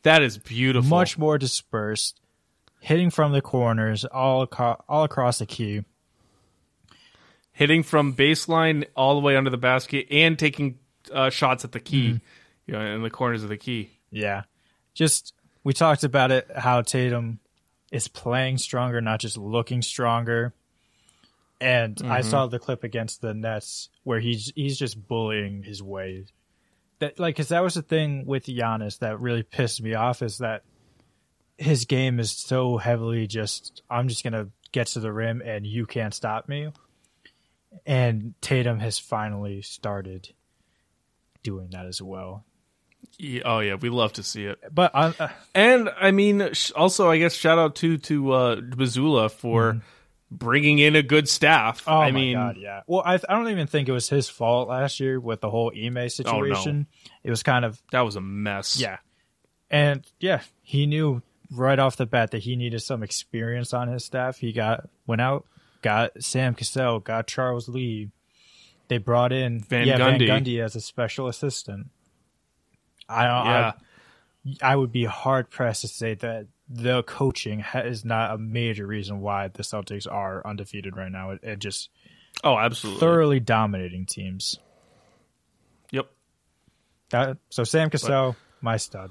that is beautiful. much more dispersed, hitting from the corners all aco- all across the key. hitting from baseline all the way under the basket and taking uh, shots at the key, Mm-hmm. you know, in the corners of the key. Yeah, just we talked about it how Tatum is playing stronger, not just looking stronger. And I saw the clip against the Nets where he's he's just bullying his way. That like, cause that was the thing with Giannis that really pissed me off is that his game is so heavily just I'm just gonna get to the rim and you can't stop me. And Tatum has finally started doing that as well. Yeah, oh yeah, we love to see it. But uh, uh, And I mean, sh- also I guess shout out to to uh, Mazzulla for bringing in a good staff. oh I my mean, god, yeah. Well, I I don't even think it was his fault last year with the whole Ime oh, situation. It was kind of that was a mess. yeah, and yeah, he knew right off the bat that he needed some experience on his staff. He got went out, got Sam Cassell, got Charles Lee. They brought in Van yeah, Gundy. Van Gundy as a special assistant. I don't. yeah. I, I would be hard pressed to say that the coaching ha- is not a major reason why the Celtics are undefeated right now. It, it just Oh, absolutely. thoroughly dominating teams. Yep. That so Sam Cassell, my stud.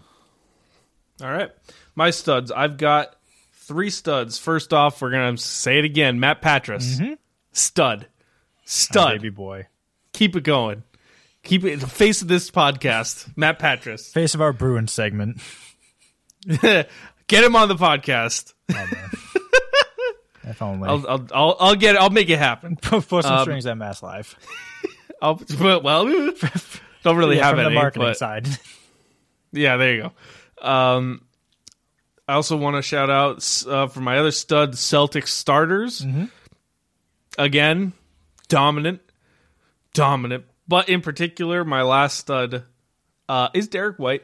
All right. My studs. I've got three studs. First off, we're gonna say it again. Matt Patras, mm-hmm. stud, stud. baby boy, Keep it going. Keep it the face of this podcast. Matt Patras. face of our Bruin segment. Get him on the podcast. Oh, if only. I'll, I'll, I'll, I'll get. It. I'll make it happen. Put some um, strings at Mass Live. I'll, well, well, don't really Yeah, have from any. the marketing but- side. Yeah, there you go. Um, I also want to shout out uh, for my other stud Celtic starters. Mm-hmm. Again, dominant, dominant. But in particular, my last stud uh, is Derrick White,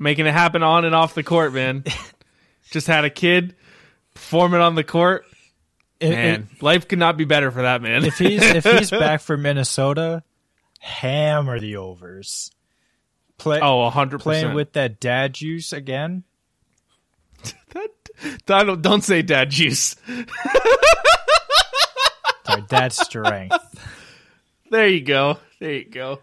making it happen on and off the court. Man, just had a kid, performing on the court. It- Man, it- life could not be better for that man. if he's if he's back for Minnesota, hammer the overs. Play oh, hundred playing with that dad juice again. that. Don't, don't say dad juice. Sorry, dad strength. There you go. There you go.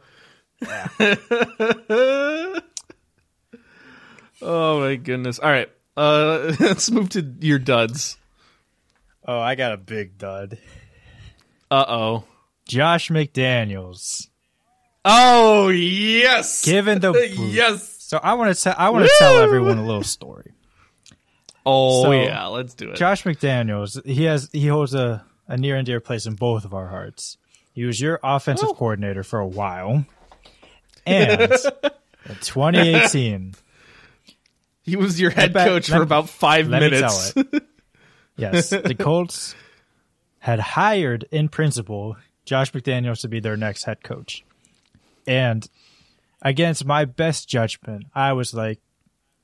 Oh my goodness. All right. Uh let's move to your duds. Oh, I got a big dud. Uh-oh. Josh McDaniels. Oh, yes. Given the yes. So I want to tell I want to tell everyone a little story. Oh So, yeah, let's do it. Josh McDaniels, he has he holds a, a near and dear place in both of our hearts. He was your offensive Oh. coordinator for a while. And in 2018, he was your head bet- coach for about 5 let me minutes. tell it. Yes, the Colts had hired in principle Josh McDaniels to be their next head coach. And against my best judgment, I was like,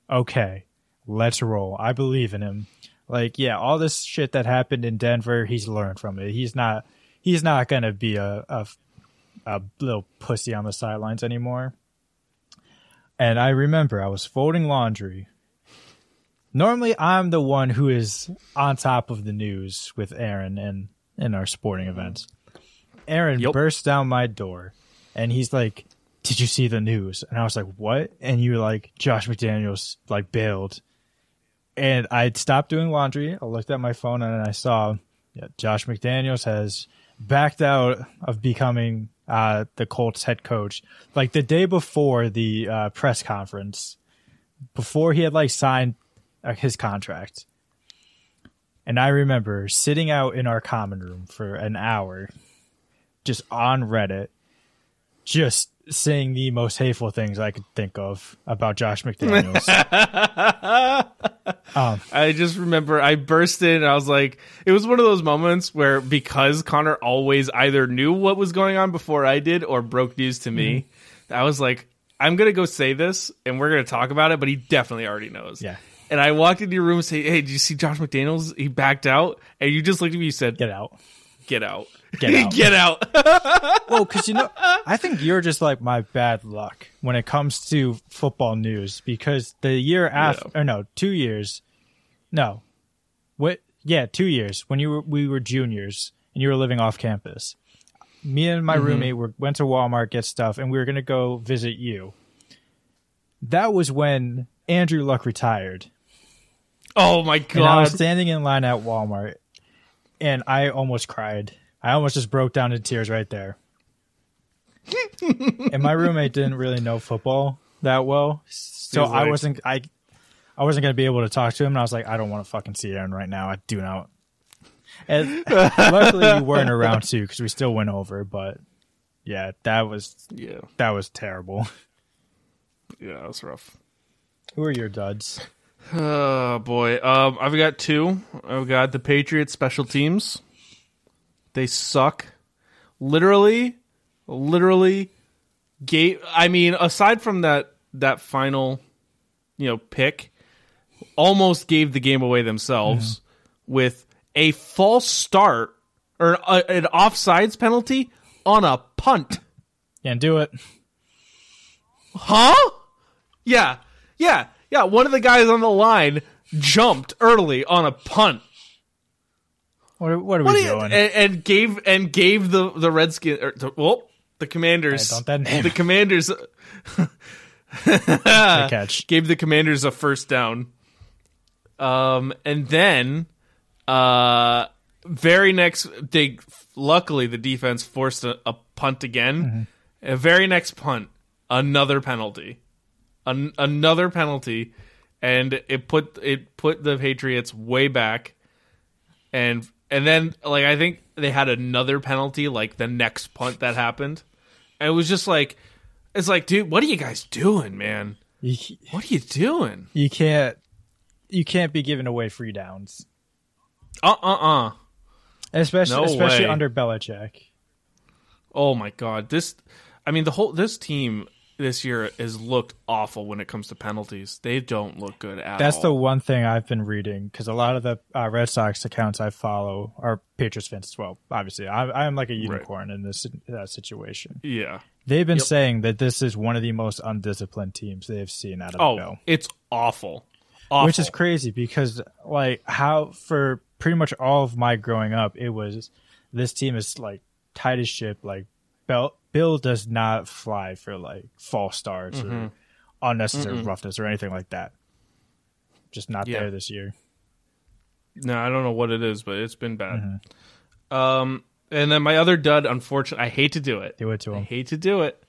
okay, let's roll. I believe in him. Like, yeah, all this shit that happened in Denver, he's learned from it. He's not he's not going to be a, a a little pussy on the sidelines anymore. And I remember I was folding laundry normally I'm the one who is on top of the news with Aaryn and in our sporting events. Aaryn Yep. bursts down my door and he's like, Did you see the news? And I was like, What? And you were like, Josh McDaniels like bailed. And I stopped doing laundry. I looked at my phone and I saw yeah, Josh McDaniels has backed out of becoming uh, the Colts head coach. Like the day before the uh, press conference, before he had like signed his contract. And I remember sitting out in our common room for an hour, just on Reddit, just saying the most hateful things I could think of about Josh McDaniels. um, I just remember I burst in and I was like, it was one of those moments where because Connor always either knew what was going on before I did or broke news to me, I was like, I'm going to go say this and we're going to talk about it, but he definitely already knows. Yeah. And I walked into your room and say, Hey, did you see Josh McDaniels? He backed out. And you just looked at me and said, get out. Get out. Get out. Get out. Well, because you know, I think you're just like my bad luck when it comes to football news. Because the year after, or no, two years, no, what? Yeah, two years when you were we were juniors and you were living off campus. Me and my mm-hmm. roommate were went to Walmart get stuff, and we were gonna go visit you. That was when Andrew Luck retired, oh my and I was standing in line at Walmart, and I almost cried. I almost just broke down in tears right there. and my roommate didn't really know football that well, so Seems I wasn't I I wasn't gonna be able to talk to him. And I was like, I don't want to fucking see Aaryn right now. I do not. And luckily, you weren't around too because we still went over. But yeah, that was Yeah. that was terrible. Yeah, that was rough. Who are your duds? Oh boy, um, I've got two. I've got the Patriots special teams. They suck. Literally, literally, gave. I mean, aside from that that final, you know, pick, almost gave the game away themselves with a false start or a, an offsides penalty on a punt. Can't do it. Huh? Yeah, yeah, yeah. One of the guys on the line jumped early on a punt. What are, what are What we doing? and, and gave and gave the the Redskins or the, well the Commanders don't that name. the Commanders catch. gave the Commanders a first down. Um, and then, uh, very next they luckily the defense forced a, a punt again. A very next punt, another penalty, An- another penalty, and it put it put the Patriots way back. And and then like I think they had another penalty like the next punt that happened. And it was just like it's like, dude, what are you guys doing, man? You, What are you doing? you can't you can't be giving away free downs, Uh uh uh. especially No especially way. under Belichick. Oh my god. This I mean the whole this team this year has looked awful when it comes to penalties. They don't look good at That's the one thing I've been reading because a lot of the uh, Red Sox accounts I follow are Patriots fans as well. Obviously, I, am like a unicorn in this uh, situation. Yeah. They've been Yep. saying that this is one of the most undisciplined teams they've seen out of Oh, Bill, it's awful. Awful. which is crazy because like how for pretty much all of my growing up, it was this team is like tight as ship. Like Bill, Bill does not fly for like false starts Mm-hmm. or unnecessary roughness or anything like that. Just not Yeah. there this year. No, I don't know what it is, but it's been bad. Mm-hmm. Um and then my other dud, unfortunately I hate to do it. Do it to him. I hate to do it.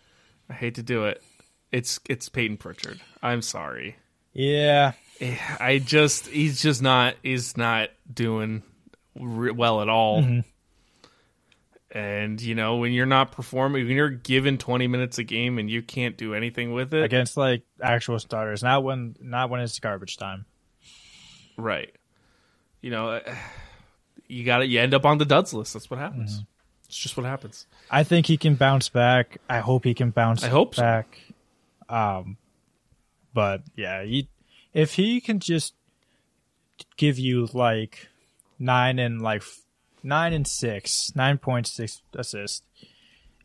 I hate to do it. It's it's Payton Pritchard. I'm sorry. Yeah, I just he's just not he's not doing re- well at all. Mm-hmm. And you know when you're not performing, when you're given 20 minutes a game and you can't do anything with it, against like actual starters, not when not when it's garbage time. right? You know, you got to You end up on the duds list. That's what happens. Mm-hmm. It's just what happens. I think he can bounce back. I hope he can bounce. I hope so. back. Um, but yeah, he, if he can just give you like nine and like nine and six, nine point six assists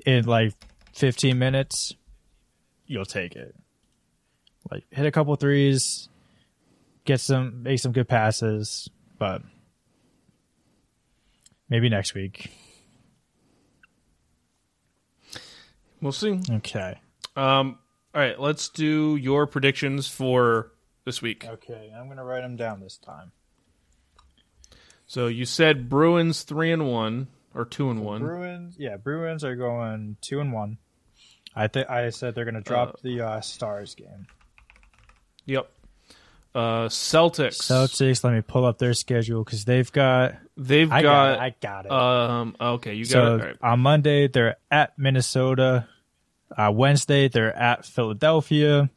in like fifteen minutes, you'll take it. Like hit a couple threes, get some, make some good passes, but maybe next week. We'll see. Okay. Um, all right, let's do your predictions for this week. Okay, I'm gonna write them down this time. So you said Bruins three and one or two and one. Bruins, yeah, Bruins are going two and one. I think I said they're gonna drop the uh, Stars game. Yep. Uh, Celtics. Celtics. Let me pull up their schedule because they've got. They've I got. got. it, I got it. um. Okay, you got so it. All right. on Monday they're at Minnesota. Uh, Wednesday they're at Philadelphia.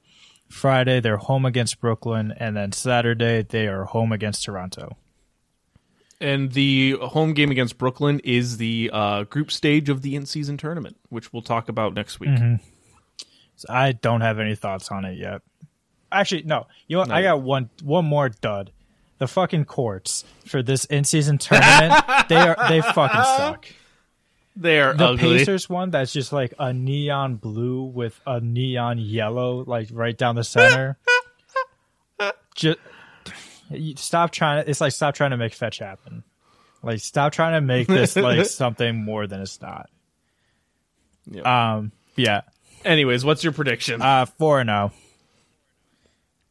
Friday they're home against Brooklyn, and then Saturday they are home against Toronto. And the home game against Brooklyn is the uh, group stage of the in-season tournament, which we'll talk about next week. Mm-hmm. So I don't have any thoughts on it yet. Actually, no. You know. No. I got one one more dud. The fucking courts for this in season tournament, they are they fucking suck. They are The ugly. Pacers one that's just like a neon blue with a neon yellow, like right down the center. just you stop trying to. It's like stop trying to make fetch happen. Like stop trying to make this like something more than it's not. Yep. Um. Yeah. Anyways, what's your prediction? Uh. Four and zero.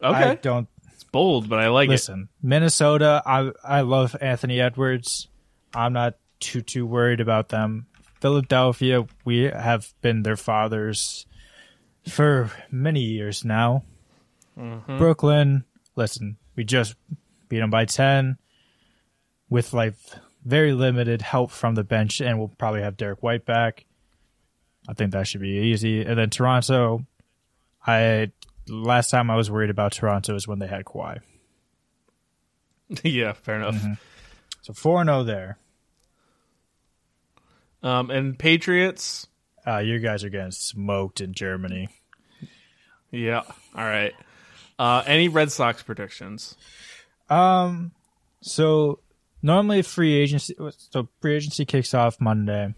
I okay, don't it's bold, but I like it. Listen, Minnesota, I I love Anthony Edwards. I'm not too too worried about them. Philadelphia, we have been their fathers for many years now. Mm-hmm. Brooklyn, listen, we just beat them by 10 with like very limited help from the bench and we'll probably have Derrick White back. I think that should be easy. And then Toronto, I last time I was worried about Toronto is when they had Kawhi. yeah, fair enough. Mm-hmm. So four zero there. Um, and Patriots. Uh, you guys are getting smoked in Germany. Yeah. All right. Uh, any Red Sox predictions? Um, so normally free agency, so free agency kicks off Monday.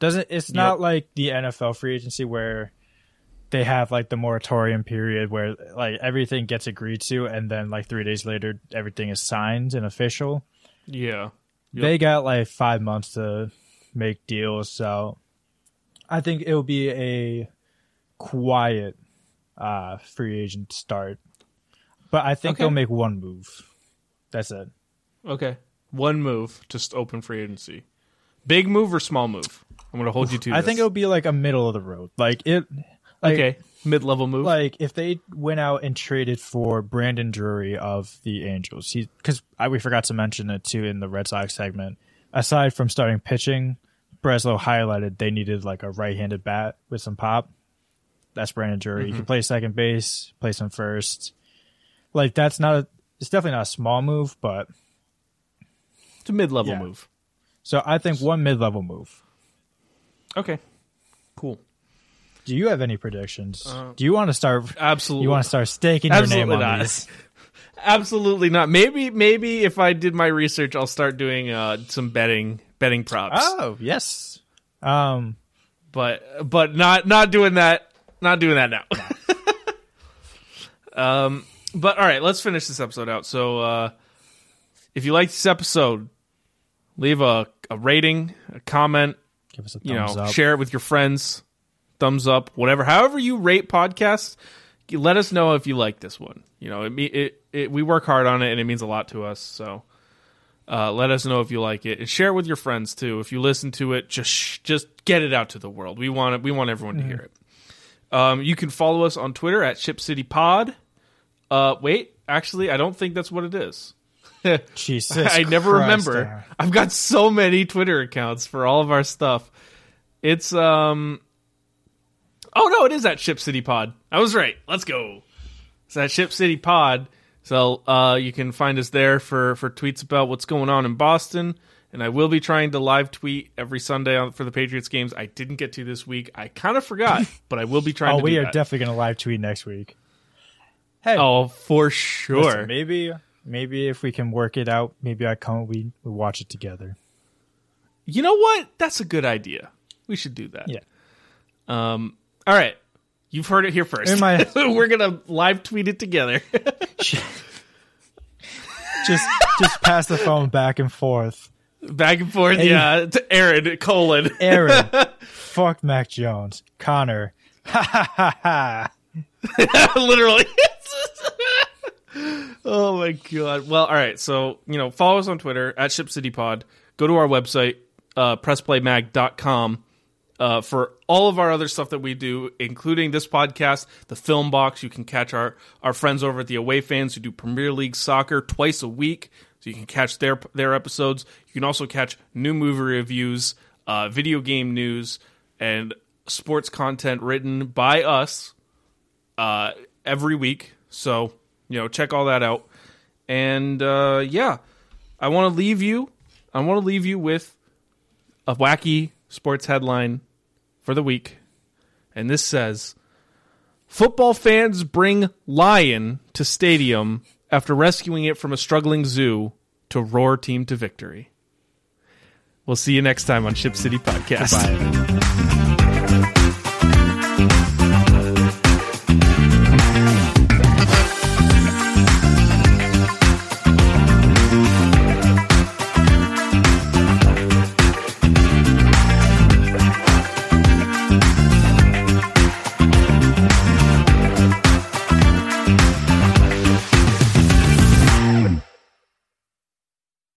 Doesn't it's not Yep. like the NFL free agency where they have like the moratorium period where like everything gets agreed to and then like three days later everything is signed and official. Yeah. Yep. They got like five months to make deals, so I think it'll be a quiet uh free agent start. But I think Okay. they'll make one move. That's it. Okay. One move to s- open free agency. Big move or small move? I'm going to hold you to I this. think it'll be like a middle of the road. Like it like, okay. Mid level move. Like if they went out and traded for Brandon Drury of the Angels, he because we forgot to mention it too in the Red Sox segment. Aside from starting pitching, Breslow highlighted they needed like a right-handed bat with some pop. That's Brandon Drury. Mm-hmm. He can play second base, play some first. Like that's not a. It's definitely not a small move, but it's a mid level Yeah. move. so I think one mid-level move. Okay. Cool. Do you have any predictions? Uh, Do you want to start? Absolutely. You want to start staking your Absolutely name on not. these? Absolutely not. Maybe maybe if I did my research, I'll start doing uh, some betting betting props. Oh yes. Um. But but not not doing that. Not doing that now. um. But all right, let's finish this episode out. So uh, if you like this episode, leave a, a rating, a comment, Give us a you thumbs know, up. share it with your friends, thumbs up, whatever. However you rate podcasts, let us know if you like this one. You know, it, it, it we work hard on it and it means a lot to us. So uh, let us know if you like it and share it with your friends too. If you listen to it, just sh- just get it out to the world. We want it. We want everyone to hear it. Um, you can follow us on Twitter at Ship City Pod. Uh, wait, actually, I don't think that's what it is. Jesus, I never Christ, remember. Aaryn. I've got so many Twitter accounts for all of our stuff. It's um Oh no, it is at Ship City Pod. I was right. Let's go. It's at Ship City Pod. So uh you can find us there for for tweets about what's going on in Boston. And I will be trying to live tweet every Sunday on, for the Patriots games. I didn't get to this week. I kind of forgot, but I will be trying Oh, we are that. definitely going to live tweet next week. Hey, oh, for sure. listen, maybe maybe if we can work it out, maybe I come we we watch it together. You know what? That's a good idea. We should do that. Yeah. Um. All right. You've heard it here first. My- We're gonna live tweet it together. just just pass the phone back and forth. Back and forth. Yeah. To Aaryn colon. Aaryn, fuck Mac Jones. Connor, ha ha ha ha. Literally. oh my god. Well, all right. So you know, follow us on Twitter at Ship City Pod. Go to our website, uh, pressplaymag.com. Uh, for all of our other stuff that we do, including this podcast, the Film Box, you can catch our, our friends over at the Away Fans who do Premier League soccer twice a week, so you can catch their their episodes. You can also catch new movie reviews, uh, video game news, and sports content written by us uh, every week. So you know, check all that out. And uh, yeah, I want to leave you. I want to leave you with a wacky sports headline for the week, and this says: Football fans bring lion to stadium after rescuing it from a struggling zoo to roar team to victory. We'll see you next time on Ship City Podcast. Bye.